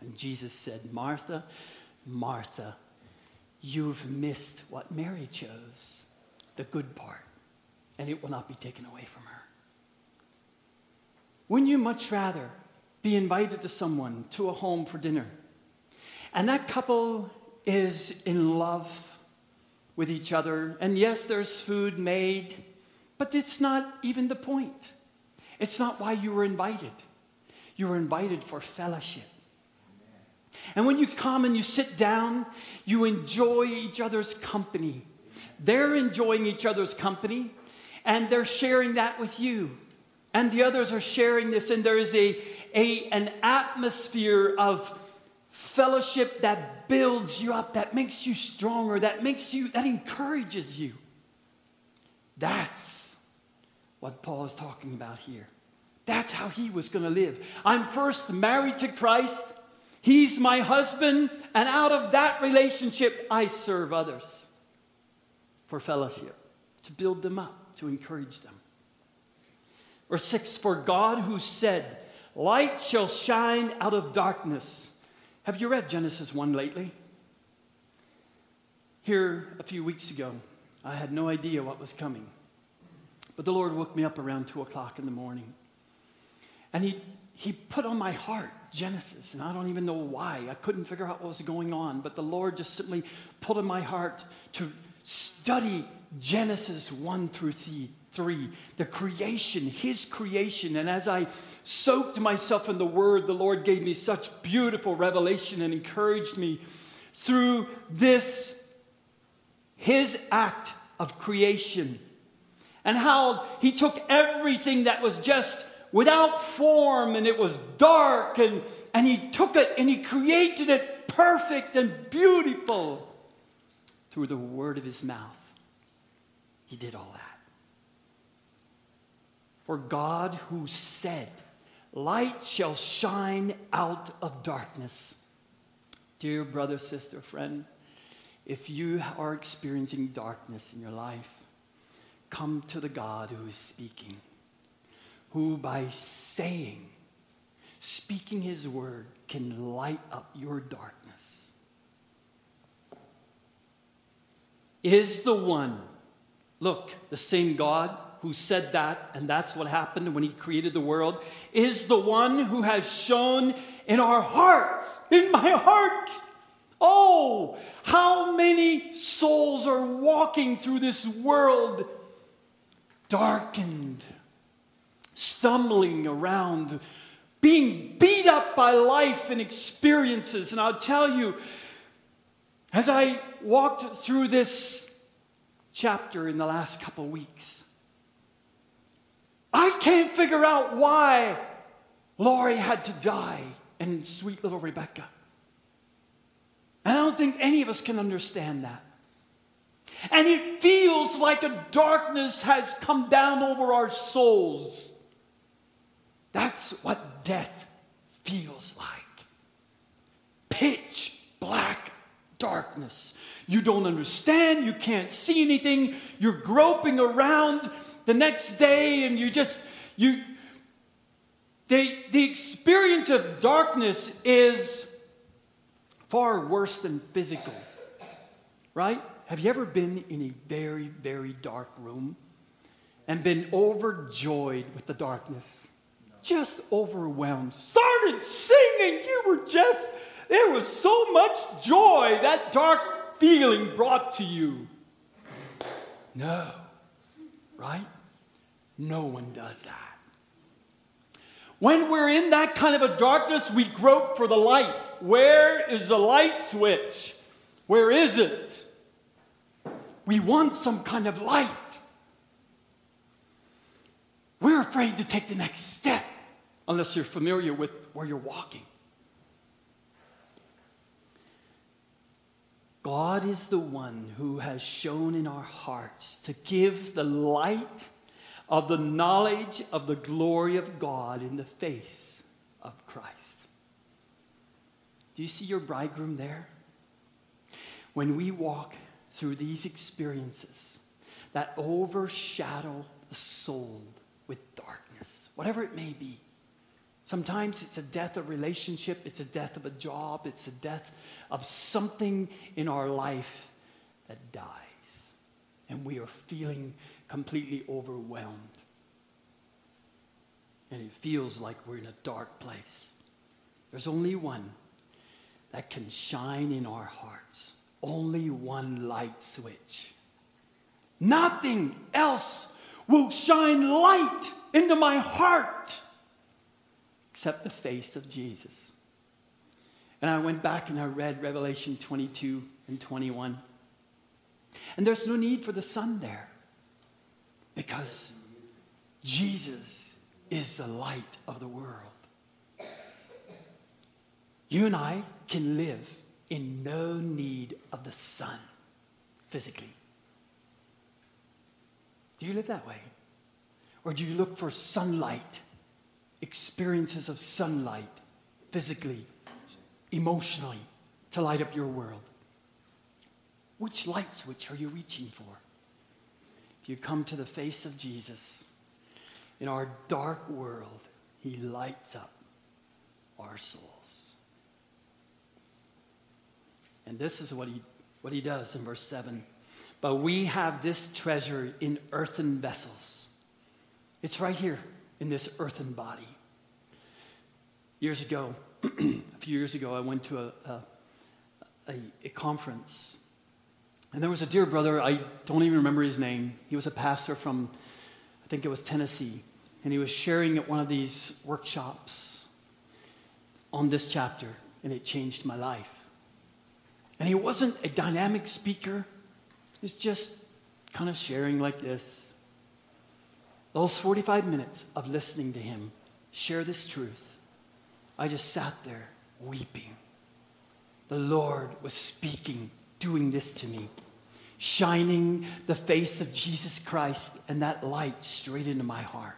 And Jesus said, Martha, Martha, you've missed what Mary chose, the good part, and it will not be taken away from her. Wouldn't you much rather be invited to someone to a home for dinner? And that couple is in love with each other. And yes, there's food made, but it's not even the point. It's not why you were invited. You were invited for fellowship. And when you come and you sit down, you enjoy each other's company. They're enjoying each other's company, and they're sharing that with you. And the others are sharing this, and there is a, a, an atmosphere of fellowship that builds you up, that makes you stronger, that makes you, that encourages you. That's what Paul is talking about here. That's how he was going to live. I'm first married to Christ. He's my husband, and out of that relationship, I serve others for fellowship, to build them up, to encourage them. Verse 6 For God who said, Light shall shine out of darkness. Have you read Genesis 1 lately? Here, a few weeks ago, I had no idea what was coming. But the Lord woke me up around 2 o'clock in the morning. And He, he put on my heart Genesis, and I don't even know why. I couldn't figure out what was going on, but the Lord just simply put in my heart to study Genesis 1 through 3, the creation, His creation. And as I soaked myself in the Word, the Lord gave me such beautiful revelation and encouraged me through this, His act of creation. And how He took everything that was just without form and it was dark and, and he took it and he created it perfect and beautiful through the word of his mouth. He did all that. For God who said, Light shall shine out of darkness. Dear brother, sister, friend, if you are experiencing darkness in your life, come to the God who is speaking who by saying, speaking his word, can light up your darkness, is the one, look, the same God who said that, and that's what happened when he created the world, is the one who has shone in our hearts, in my heart. Oh, how many souls are walking through this world darkened stumbling around, being beat up by life and experiences. And I'll tell you, as I walked through this chapter in the last couple weeks, I can't figure out why Laurie had to die and sweet little Rebecca. And I don't think any of us can understand that. And it feels like a darkness has come down over our souls. That's what death feels like pitch black darkness. You don't understand, you can't see anything, you're groping around the next day, and you just, you, the, the experience of darkness is far worse than physical, right? Have you ever been in a very, very dark room and been overjoyed with the darkness? just overwhelmed. Started singing. You were just, there was so much joy that dark feeling brought to you. No, right? No one does that. When we're in that kind of a darkness, we grope for the light. Where is the light switch? Where is it? We want some kind of light. We're afraid to take the next step unless you're familiar with where you're walking. God is the one who has shone in our hearts to give the light of the knowledge of the glory of God in the face of Christ. Do you see your bridegroom there? When we walk through these experiences that overshadow the soul with darkness, whatever it may be, Sometimes it's a death of relationship, it's a death of a job, it's a death of something in our life that dies. And we are feeling completely overwhelmed. And it feels like we're in a dark place. There's only one that can shine in our hearts, only one light switch. Nothing else will shine light into my heart except the face of Jesus. And I went back and I read Revelation 22 and 21. And there's no need for the sun there because Jesus is the light of the world. You and I can live in no need of the sun physically. Do you live that way? Or do you look for sunlight experiences of sunlight physically, emotionally to light up your world? Which light switch are you reaching for? If you come to the face of Jesus, in our dark world, he lights up our souls. And this is what he, what he does in verse 7. But we have this treasure in earthen vessels. It's right here in this earthen body. Years ago, a few years ago, I went to a, a, a, conference. And there was a dear brother, I don't even remember his name. He was a pastor from, I think it was Tennessee. And he was sharing at one of these workshops on this chapter, and it changed my life. And he wasn't a dynamic speaker, he was just kind of sharing like this. Those 45 minutes of listening to him share this truth, I just sat there weeping. The Lord was speaking, doing this to me, shining the face of Jesus Christ and that light straight into my heart.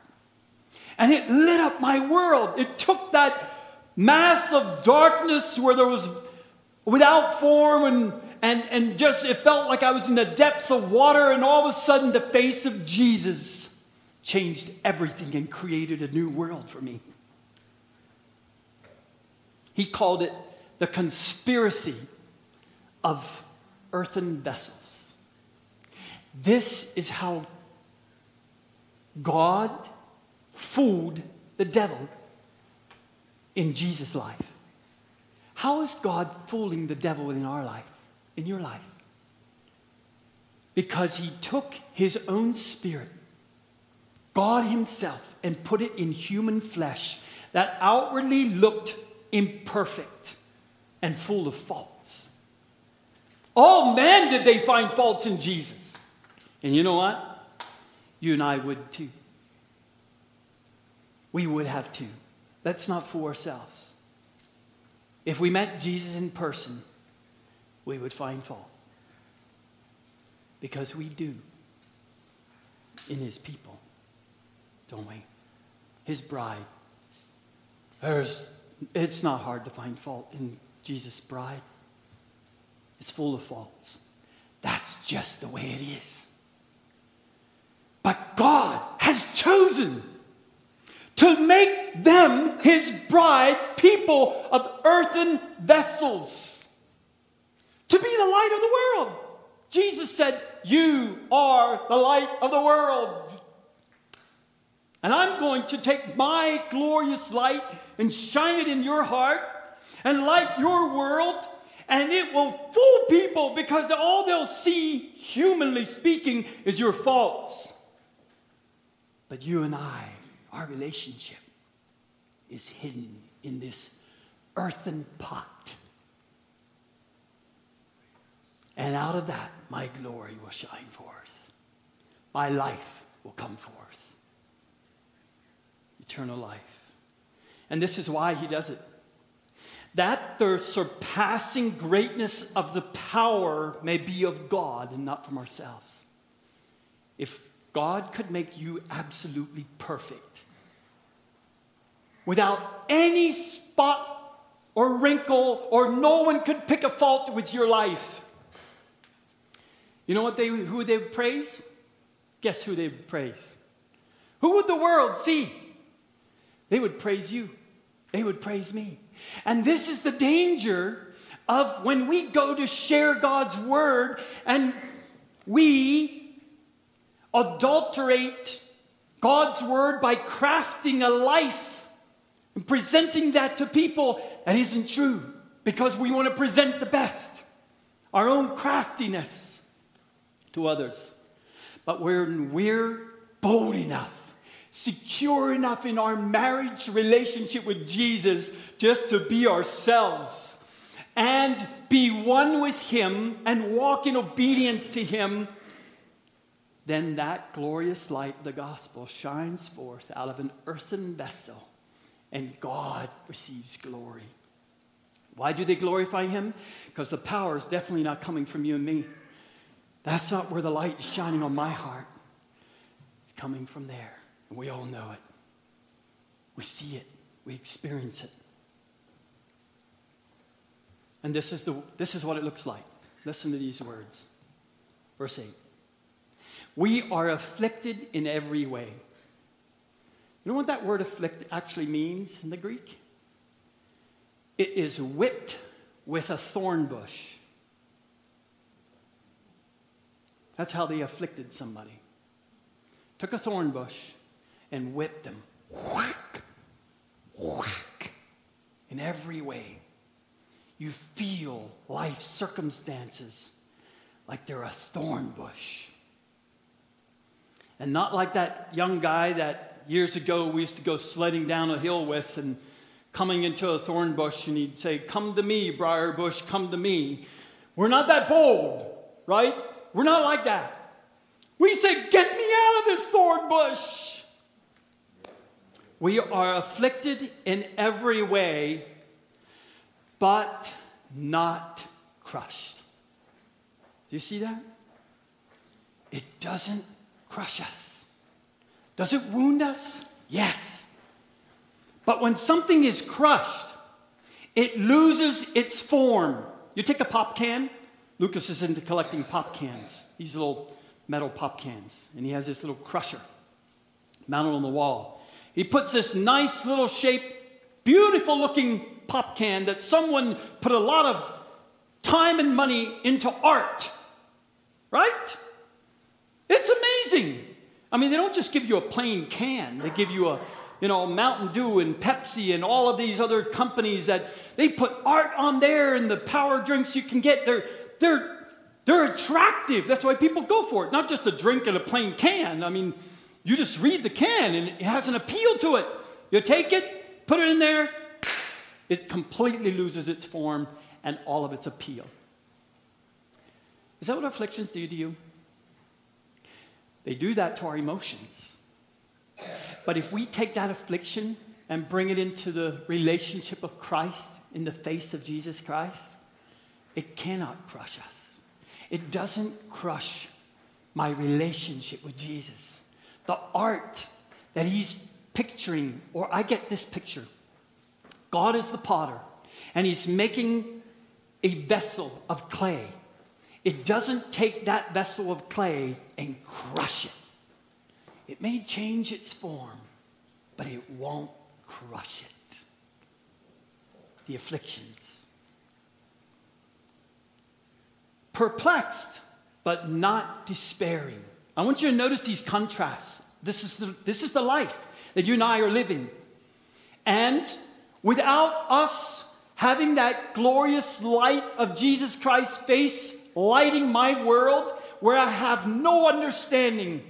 And it lit up my world. It took that mass of darkness where there was without form and, and, and just it felt like I was in the depths of water, and all of a sudden the face of Jesus changed everything and created a new world for me. He called it the conspiracy of earthen vessels. This is how God fooled the devil in Jesus' life. How is God fooling the devil in our life, in your life? Because he took his own spirit God Himself and put it in human flesh that outwardly looked imperfect and full of faults. Oh man, did they find faults in Jesus. And you know what? You and I would too. We would have too. Let's not fool ourselves. If we met Jesus in person, we would find fault. Because we do in his people don't we? His bride. There's, it's not hard to find fault in Jesus' bride. It's full of faults. That's just the way it is. But God has chosen to make them his bride, people of earthen vessels, to be the light of the world. Jesus said, You are the light of the world. And I'm going to take my glorious light and shine it in your heart and light your world. And it will fool people because all they'll see, humanly speaking, is your faults. But you and I, our relationship is hidden in this earthen pot. And out of that, my glory will shine forth. My life will come forth eternal life. And this is why he does it. that the surpassing greatness of the power may be of God and not from ourselves. If God could make you absolutely perfect, without any spot or wrinkle, or no one could pick a fault with your life, you know what they who they praise? Guess who they praise? Who would the world see? They would praise you. They would praise me. And this is the danger of when we go to share God's word and we adulterate God's word by crafting a life and presenting that to people that isn't true because we want to present the best, our own craftiness to others. But when we're bold enough, secure enough in our marriage relationship with Jesus just to be ourselves and be one with Him and walk in obedience to Him, then that glorious light the gospel shines forth out of an earthen vessel and God receives glory. Why do they glorify Him? Because the power is definitely not coming from you and me. That's not where the light is shining on my heart. It's coming from there. And we all know it. We see it. We experience it. And this is, the, this is what it looks like. Listen to these words. Verse 8. We are afflicted in every way. You know what that word afflict actually means in the Greek? It is whipped with a thorn bush. That's how they afflicted somebody. Took a thorn bush and whipped them. Whack! Whack! In every way. You feel life circumstances like they're a thorn bush. And not like that young guy that years ago we used to go sledding down a hill with and coming into a thorn bush and he'd say, Come to me, briar bush, come to me. We're not that bold, right? We're not like that. We say, Get me out of this thorn bush. We are afflicted in every way, but not crushed. Do you see that? It doesn't crush us. Does it wound us? Yes. But when something is crushed, it loses its form. You take a pop can. Lucas is into collecting pop cans, these little metal pop cans. And he has this little crusher mounted on the wall. He puts this nice little shaped, beautiful looking pop can that someone put a lot of time and money into art. Right? It's amazing. I mean, they don't just give you a plain can, they give you a you know, Mountain Dew and Pepsi and all of these other companies that they put art on there and the power drinks you can get. They're, they're, they're attractive. That's why people go for it. Not just a drink in a plain can. I mean, you just read the can and it has an appeal to it. You take it, put it in there, it completely loses its form and all of its appeal. Is that what afflictions do to you? They do that to our emotions. But if we take that affliction and bring it into the relationship of Christ in the face of Jesus Christ, it cannot crush us. It doesn't crush my relationship with Jesus. The art that he's picturing, or I get this picture God is the potter, and he's making a vessel of clay. It doesn't take that vessel of clay and crush it. It may change its form, but it won't crush it. The afflictions. Perplexed, but not despairing. I want you to notice these contrasts. This is the, this is the life that you and I are living. And without us having that glorious light of Jesus Christ's face lighting my world, where I have no understanding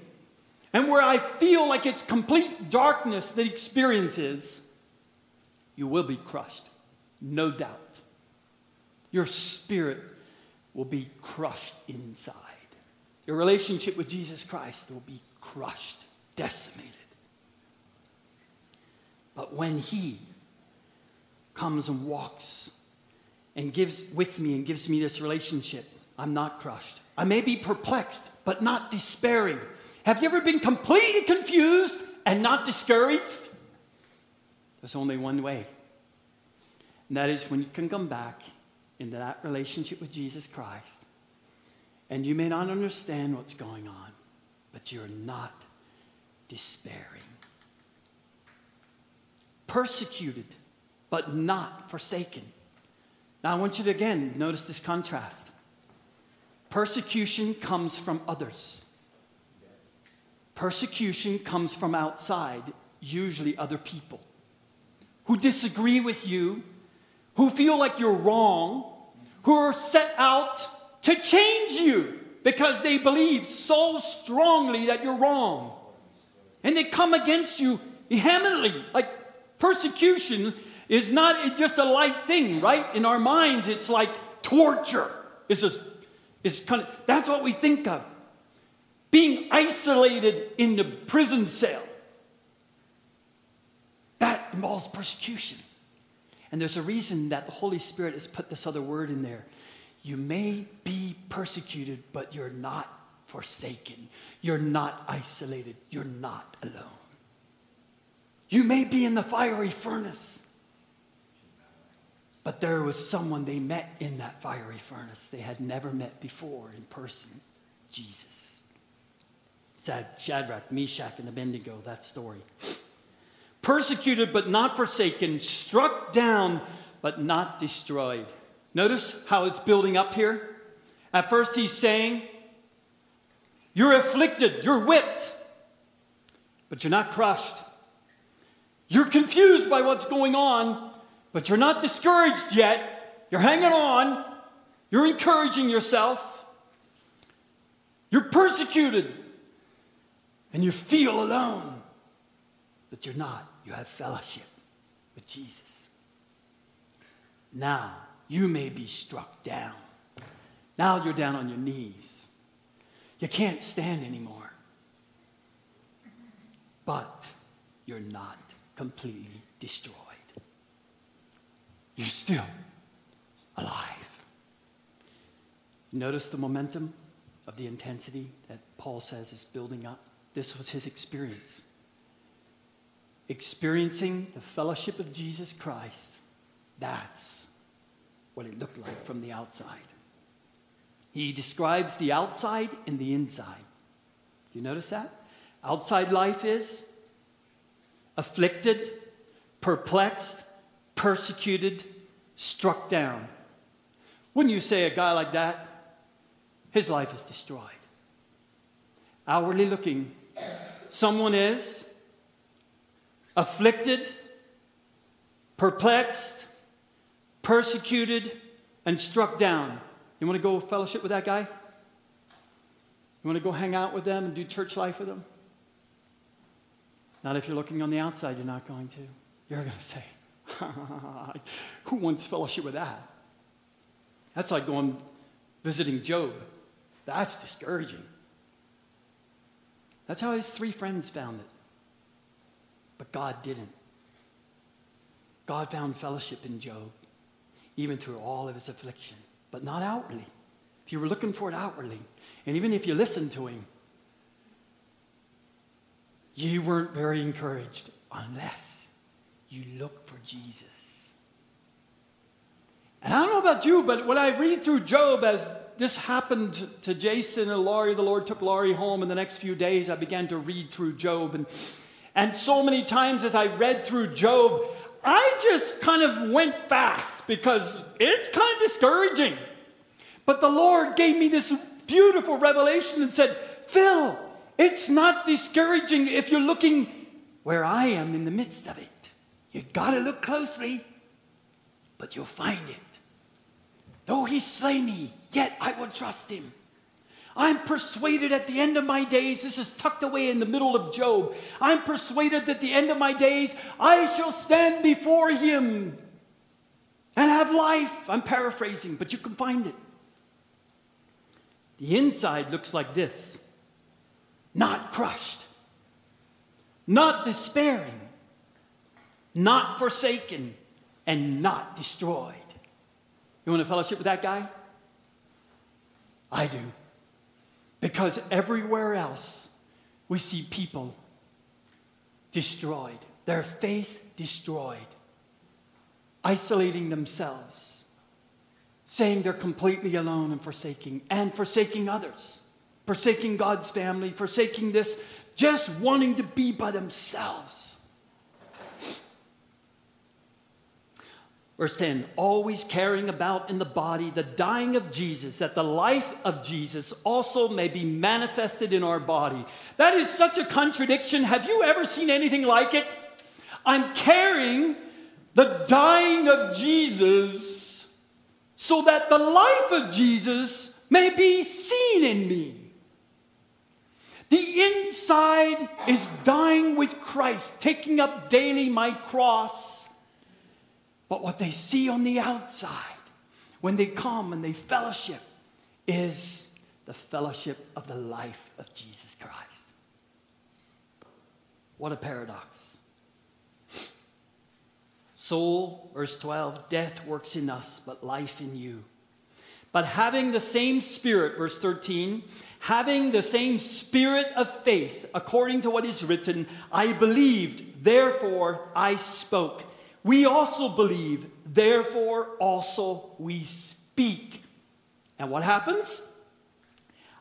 and where I feel like it's complete darkness that experience is, you will be crushed. No doubt. Your spirit will be crushed inside. Your relationship with Jesus Christ will be crushed, decimated. But when He comes and walks and gives with me and gives me this relationship, I'm not crushed. I may be perplexed, but not despairing. Have you ever been completely confused and not discouraged? There's only one way. And that is when you can come back into that relationship with Jesus Christ. And you may not understand what's going on, but you're not despairing. Persecuted, but not forsaken. Now I want you to again notice this contrast. Persecution comes from others. Persecution comes from outside, usually other people, who disagree with you, who feel like you're wrong, who are set out to change you because they believe so strongly that you're wrong. And they come against you vehemently. Like persecution is not just a light thing, right? In our minds, it's like torture. It's just, it's kind of, that's what we think of. Being isolated in the prison cell. That involves persecution. And there's a reason that the Holy Spirit has put this other word in there. You may be persecuted, but you're not forsaken. You're not isolated. You're not alone. You may be in the fiery furnace, but there was someone they met in that fiery furnace they had never met before in person Jesus. Shadrach, Meshach, and Abednego, that story persecuted but not forsaken, struck down but not destroyed. Notice how it's building up here. At first, he's saying, You're afflicted, you're whipped, but you're not crushed. You're confused by what's going on, but you're not discouraged yet. You're hanging on, you're encouraging yourself. You're persecuted, and you feel alone, but you're not. You have fellowship with Jesus. Now, you may be struck down. Now you're down on your knees. You can't stand anymore. But you're not completely destroyed. You're still alive. Notice the momentum of the intensity that Paul says is building up. This was his experience experiencing the fellowship of Jesus Christ, that's what it looked like from the outside. He describes the outside and the inside. Do you notice that? Outside life is afflicted, perplexed, persecuted, struck down. Wouldn't you say a guy like that? His life is destroyed. Outwardly looking, someone is afflicted, perplexed, persecuted, and struck down. You want to go fellowship with that guy? You want to go hang out with them and do church life with them? Not if you're looking on the outside, you're not going to. You're going to say, Who wants fellowship with that? That's like going visiting Job. That's discouraging. That's how his three friends found it. But God didn't. God found fellowship in Job, even through all of his affliction, but not outwardly. If you were looking for it outwardly, and even if you listened to him, you weren't very encouraged unless you look for Jesus. And I don't know about you, but when I read through Job as this happened to Jason and Laurie, the Lord took Laurie home in the next few days, I began to read through Job and and so many times as I read through Job, I just kind of went fast because it's kind of discouraging. But the Lord gave me this beautiful revelation and said, Phil, it's not discouraging if you're looking where I am in the midst of it. You've gotta look closely, but you'll find it. Though he slay me, yet I will trust him. I'm persuaded at the end of my days, this is tucked away in the middle of Job. I'm persuaded that at the end of my days, I shall stand before him and have life. I'm paraphrasing, but you can find it. The inside looks like this not crushed, not despairing, not forsaken, and not destroyed. You want to fellowship with that guy? I do. Because everywhere else we see people destroyed, their faith destroyed, isolating themselves, saying they're completely alone and forsaking, and forsaking others, forsaking God's family, forsaking this, just wanting to be by themselves. Verse 10 always carrying about in the body the dying of Jesus, that the life of Jesus also may be manifested in our body. That is such a contradiction. Have you ever seen anything like it? I'm carrying the dying of Jesus so that the life of Jesus may be seen in me. The inside is dying with Christ, taking up daily my cross. But what they see on the outside, when they come and they fellowship, is the fellowship of the life of Jesus Christ. What a paradox. Soul, verse 12, death works in us, but life in you. But having the same spirit, verse 13, having the same spirit of faith, according to what is written, I believed, therefore I spoke. We also believe, therefore also we speak. And what happens?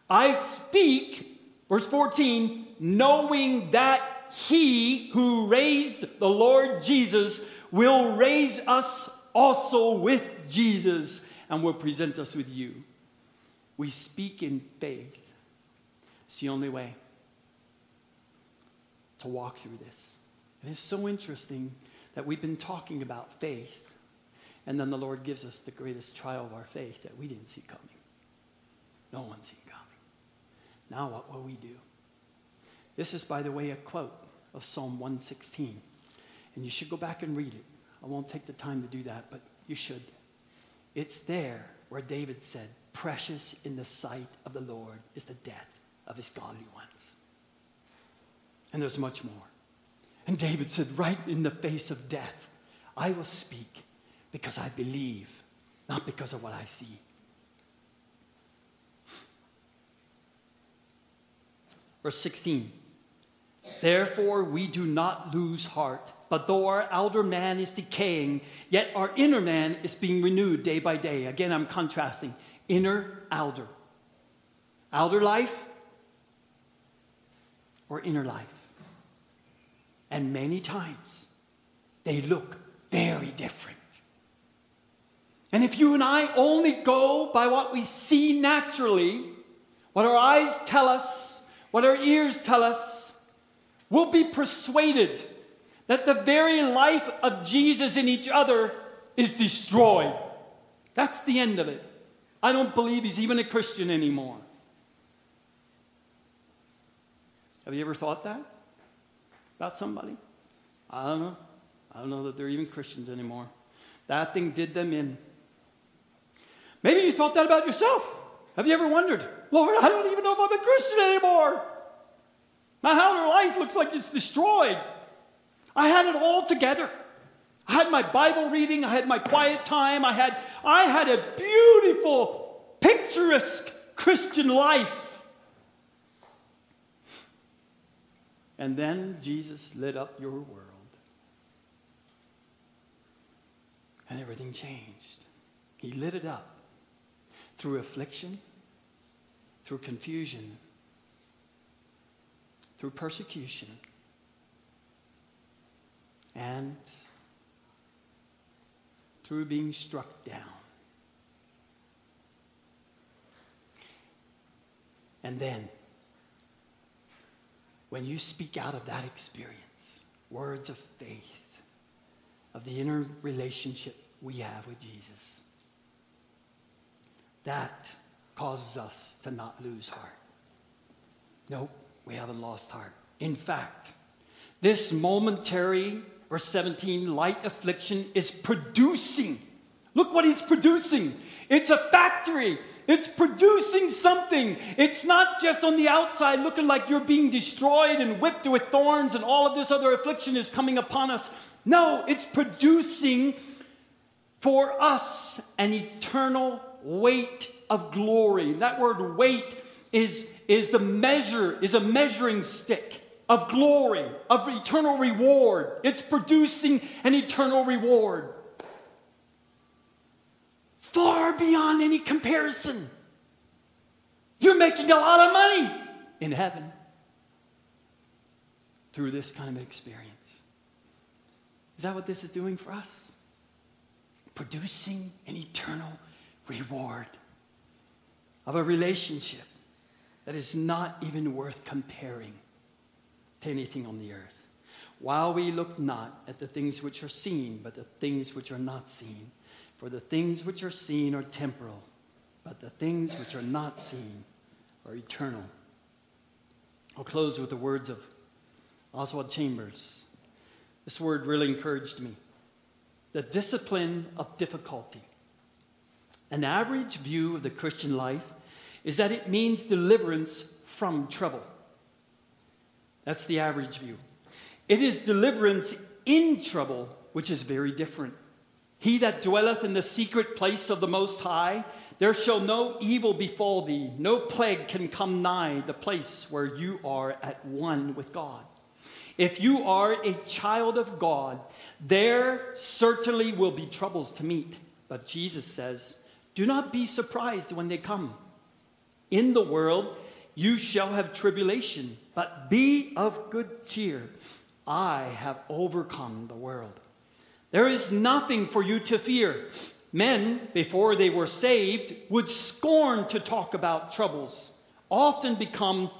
I speak, verse 14, knowing that he who raised the Lord Jesus will raise us also with Jesus and will present us with you. We speak in faith. It's the only way to walk through this. It is so interesting that we've been talking about faith, and then the Lord gives us the greatest trial of our faith that we didn't see coming. No one seen coming. Now, what will we do? This is, by the way, a quote of Psalm 116. And you should go back and read it. I won't take the time to do that, but you should. It's there where David said, Precious in the sight of the Lord is the death of his godly ones. And there's much more. And David said, Right in the face of death, I will speak because I believe, not because of what I see. Verse 16. Therefore, we do not lose heart. But though our outer man is decaying, yet our inner man is being renewed day by day. Again, I'm contrasting inner, outer. Outer life or inner life. And many times they look very different. And if you and I only go by what we see naturally, what our eyes tell us, what our ears tell us, we'll be persuaded that the very life of Jesus in each other is destroyed. That's the end of it. I don't believe he's even a Christian anymore. Have you ever thought that about somebody? I don't know. I don't know that they're even Christians anymore. That thing did them in. Maybe you thought that about yourself. Have you ever wondered, Lord, I don't even know if I'm a Christian anymore? My outer life looks like it's destroyed. I had it all together. I had my Bible reading, I had my quiet time, I had, I had a beautiful, picturesque Christian life. And then Jesus lit up your world. And everything changed. He lit it up through affliction, through confusion, through persecution and through being struck down. And then, when you speak out of that experience, words of faith, of the inner relationship we have with Jesus, that causes us to not lose heart. Nope, we haven't lost heart. In fact, this momentary verse 17, light affliction is producing. Look what he's producing. It's a factory. It's producing something. It's not just on the outside looking like you're being destroyed and whipped with thorns and all of this other affliction is coming upon us. No, it's producing for us an eternal weight of glory. That word weight is, is the measure, is a measuring stick of glory, of eternal reward. It's producing an eternal reward. Far beyond any comparison. You're making a lot of money in heaven through this kind of experience. Is that what this is doing for us? Producing an eternal reward of a relationship that is not even worth comparing to anything on the earth. While we look not at the things which are seen, but the things which are not seen. For the things which are seen are temporal, but the things which are not seen are eternal. I'll close with the words of Oswald Chambers. This word really encouraged me. The discipline of difficulty. An average view of the Christian life is that it means deliverance from trouble. That's the average view. It is deliverance in trouble, which is very different. He that dwelleth in the secret place of the Most High, there shall no evil befall thee, no plague can come nigh the place where you are at one with God. If you are a child of God, there certainly will be troubles to meet. But Jesus says, Do not be surprised when they come. In the world you shall have tribulation, but be of good cheer. I have overcome the world. There is nothing for you to fear. Men, before they were saved, would scorn to talk about troubles, often become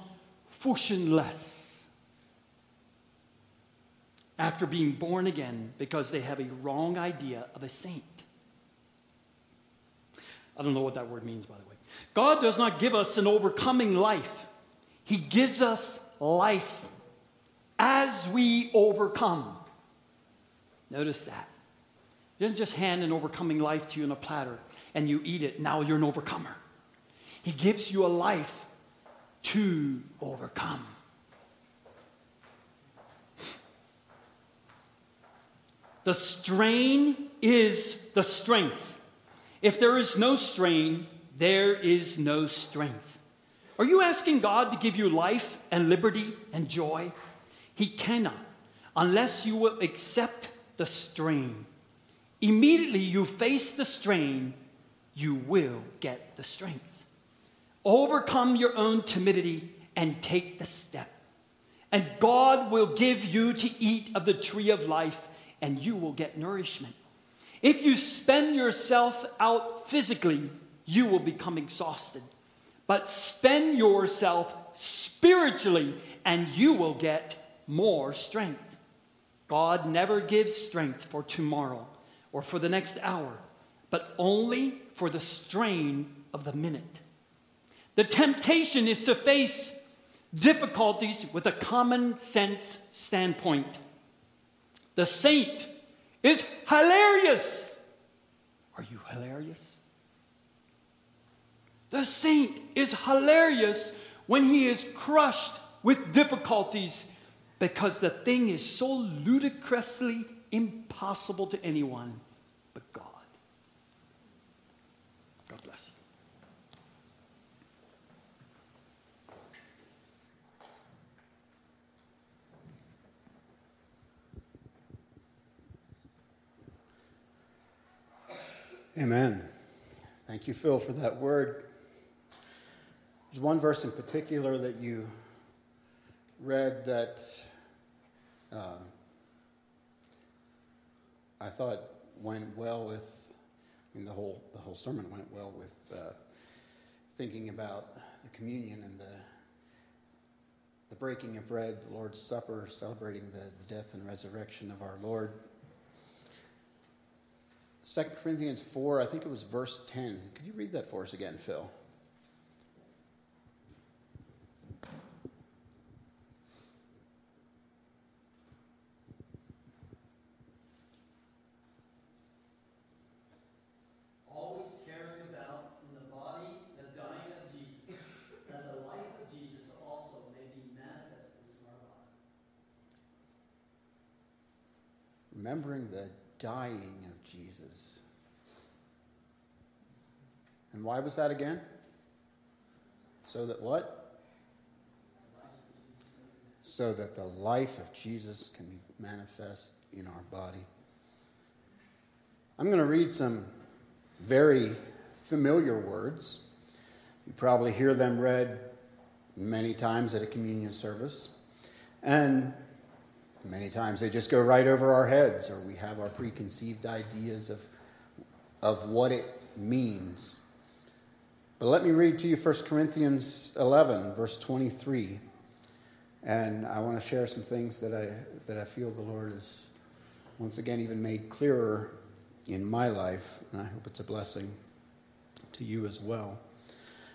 fushionless after being born again because they have a wrong idea of a saint. I don't know what that word means, by the way. God does not give us an overcoming life, He gives us life as we overcome. Notice that. He doesn't just hand an overcoming life to you in a platter and you eat it. Now you're an overcomer. He gives you a life to overcome. The strain is the strength. If there is no strain, there is no strength. Are you asking God to give you life and liberty and joy? He cannot unless you will accept the strain. Immediately you face the strain, you will get the strength. Overcome your own timidity and take the step. And God will give you to eat of the tree of life, and you will get nourishment. If you spend yourself out physically, you will become exhausted. But spend yourself spiritually, and you will get more strength. God never gives strength for tomorrow or for the next hour, but only for the strain of the minute. The temptation is to face difficulties with a common sense standpoint. The saint is hilarious. Are you hilarious? The saint is hilarious when he is crushed with difficulties because the thing is so ludicrously impossible to anyone but God. God bless you. Amen. Thank you, Phil, for that word. There's one verse in particular that you read that uh, I thought went well with. I mean, the whole the whole sermon went well with uh, thinking about the communion and the the breaking of bread, the Lord's Supper, celebrating the, the death and resurrection of our Lord. 2 Corinthians 4, I think it was verse 10. Could you read that for us again, Phil? Always carrying about in the body the dying of Jesus, that the life of Jesus also may be manifested in our body. Remembering the dying of Jesus. And why was that again? So that what? So that the life of Jesus can be manifest in our body. I'm going to read some very familiar words. You probably hear them read many times at a communion service. And many times they just go right over our heads, or we have our preconceived ideas of, of what it means. But let me read to you 1 Corinthians 11, verse 23. And I want to share some things that I, that I feel the Lord has once again even made clearer in my life, and I hope it's a blessing to you as well.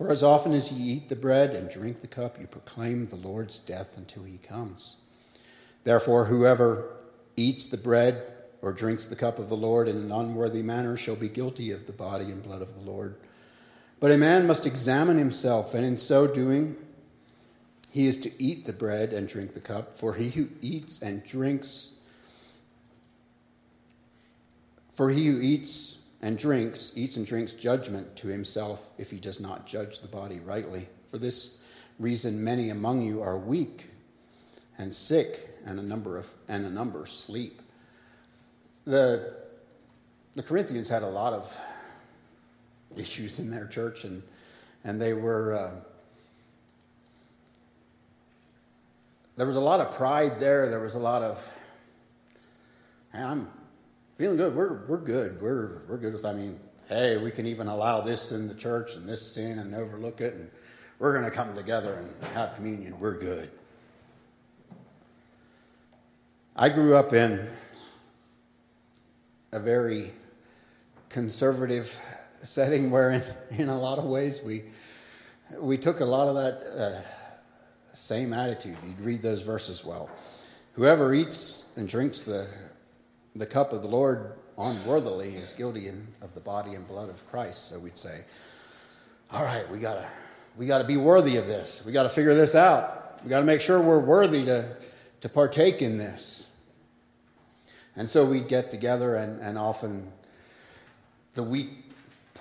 For as often as ye eat the bread and drink the cup, you proclaim the Lord's death until he comes. Therefore, whoever eats the bread or drinks the cup of the Lord in an unworthy manner shall be guilty of the body and blood of the Lord. But a man must examine himself, and in so doing, he is to eat the bread and drink the cup. For he who eats and drinks for he who eats and drinks, eats and drinks judgment to himself if he does not judge the body rightly. For this reason, many among you are weak and sick, and a number of and a number sleep. The the Corinthians had a lot of issues in their church, and and they were uh, there was a lot of pride there. There was a lot of I'm feeling good. We're we're good. We're we're good with. I mean, hey, we can even allow this in the church and this sin and overlook it, and we're going to come together and have communion. We're good. I grew up in a very conservative setting where, in, in a lot of ways, we we took a lot of that uh, same attitude. You'd read those verses well. Whoever eats and drinks the the cup of the Lord unworthily is guilty in, of the body and blood of Christ. So we'd say, all right, we gotta we gotta be worthy of this. We gotta figure this out. We gotta make sure we're worthy to to partake in this. And so we'd get together and, and often the week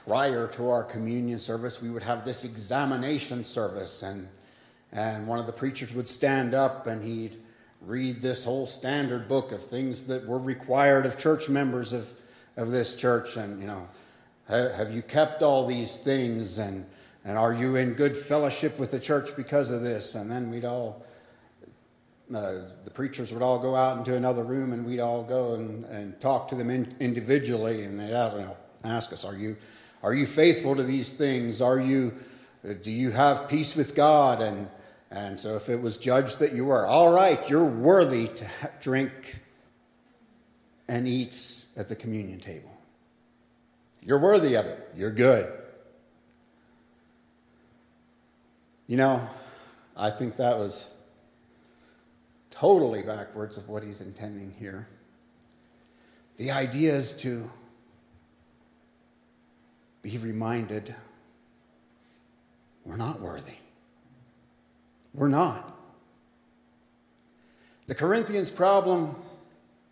prior to our communion service, we would have this examination service and and one of the preachers would stand up and he'd read this whole standard book of things that were required of church members of, of this church. And, you know, have you kept all these things? And, and are you in good fellowship with the church because of this? And then we'd all, uh, the preachers would all go out into another room and we'd all go and, and talk to them in, individually. And they'd ask, you know, ask us, are you, are you faithful to these things? Are you, do you have peace with God? And, and so if it was judged that you were, all right, you're worthy to drink and eat at the communion table. You're worthy of it. You're good. You know, I think that was totally backwards of what he's intending here. The idea is to be reminded we're not worthy. We're not. The Corinthians' problem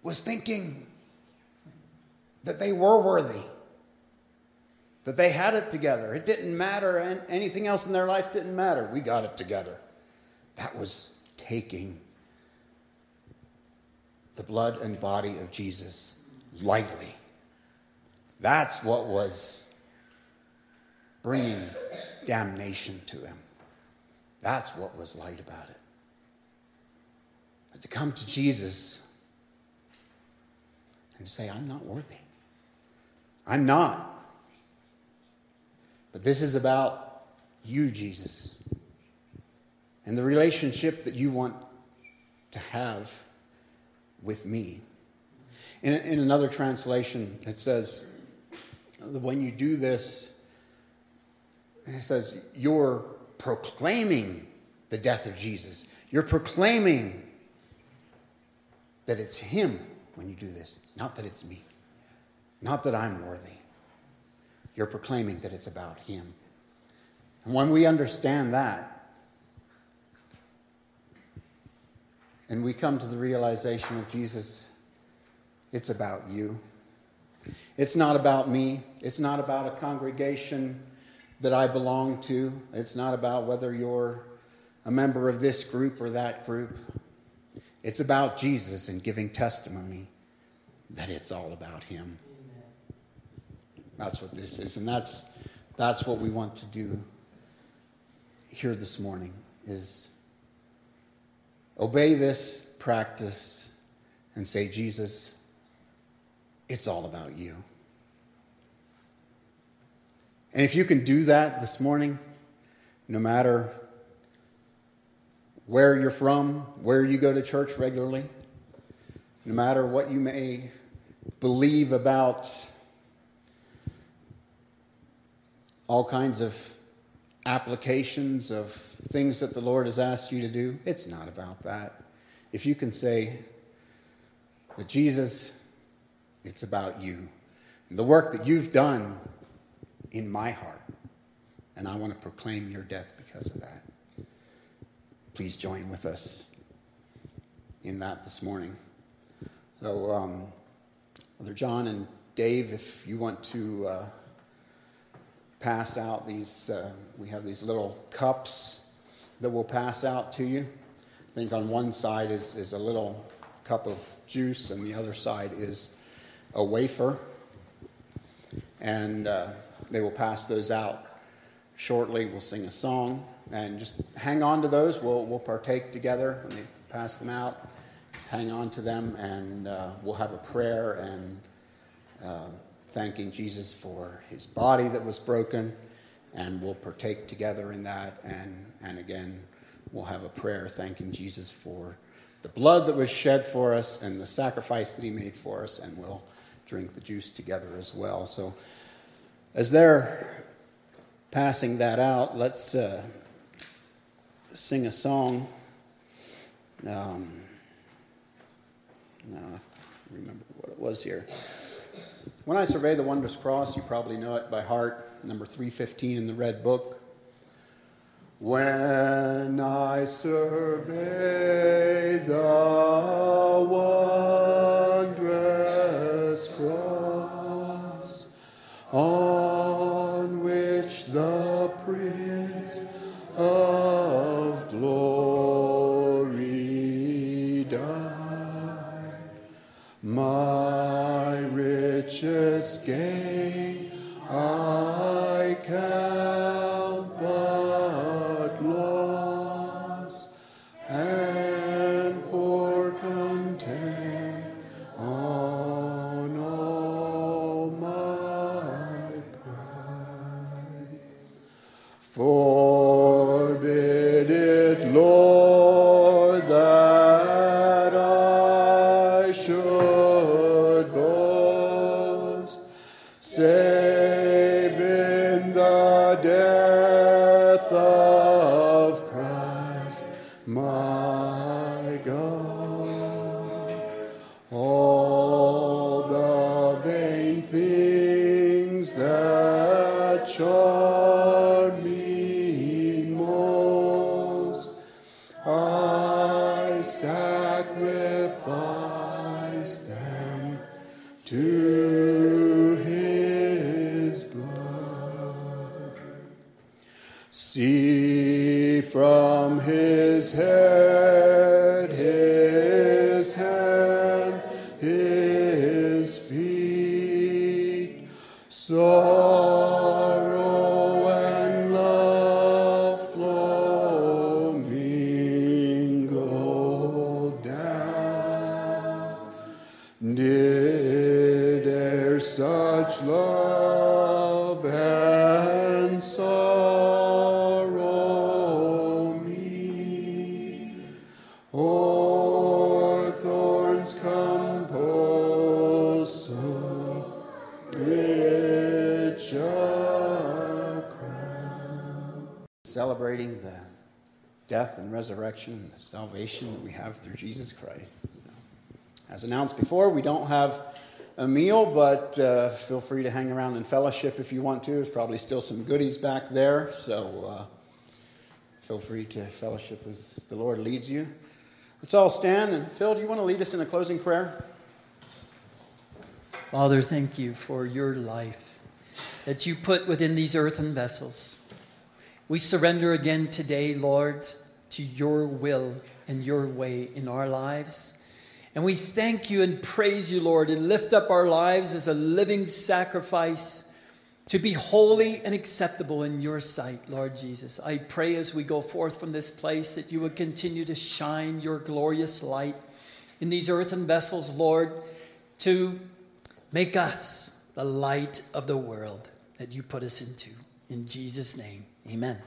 was thinking that they were worthy, that they had it together. It didn't matter, and anything else in their life didn't matter. We got it together. That was taking the blood and body of Jesus lightly. That's what was bringing damnation to them. That's what was light about it. But to come to Jesus and say, I'm not worthy. I'm not. But this is about you, Jesus, and the relationship that you want to have with me. In, in another translation, it says, when you do this, it says, You're proclaiming the death of Jesus. You're proclaiming that it's Him when you do this, not that it's me, not that I'm worthy. You're proclaiming that it's about Him. And when we understand that, and we come to the realization of Jesus, it's about you. It's not about me. It's not about a congregation that I belong to. It's not about whether you're a member of this group or that group. It's about Jesus and giving testimony that it's all about Him. That's what this is, and that's that's what we want to do here this morning is obey this practice and say, Jesus, it's all about you. And if you can do that this morning, no matter where you're from, where you go to church regularly, no matter what you may believe about all kinds of applications of things that the Lord has asked you to do, it's not about that. If you can say that Jesus, it's about you. The work that you've done in my heart. And I want to proclaim your death because of that. Please join with us in that this morning. So, um, Brother John and Dave, if you want to uh, pass out these, uh, we have these little cups that we'll pass out to you. I think on one side is, is a little cup of juice, and the other side is a wafer. And uh, they will pass those out shortly. We'll sing a song and just hang on to those. We'll, we'll partake together when they pass them out. Hang on to them, and uh, we'll have a prayer and uh, thanking Jesus for his body that was broken. And we'll partake together in that. And, and again, we'll have a prayer thanking Jesus for the blood that was shed for us and the sacrifice that he made for us. And we'll drink the juice together as well. So, as they're passing that out, let's uh, sing a song. Um, I remember what it was here. When I survey the wondrous cross, you probably know it by heart, number 315 in the red book. When I survey the wondrous and resurrection and the salvation that we have through Jesus Christ. So, as announced before, we don't have a meal, but uh, feel free to hang around in fellowship if you want to. There's probably still some goodies back there, so uh, feel free to fellowship as the Lord leads you. Let's all stand. And Phil, do you want to lead us in a closing prayer? Father, thank you for your life that you put within these earthen vessels. We surrender again today, Lord, to your will and your way in our lives. And we thank you and praise you, Lord, and lift up our lives as a living sacrifice to be holy and acceptable in your sight, Lord Jesus. I pray as we go forth from this place that you would continue to shine your glorious light in these earthen vessels, Lord, to make us the light of the world that you put us into. In Jesus' name, amen.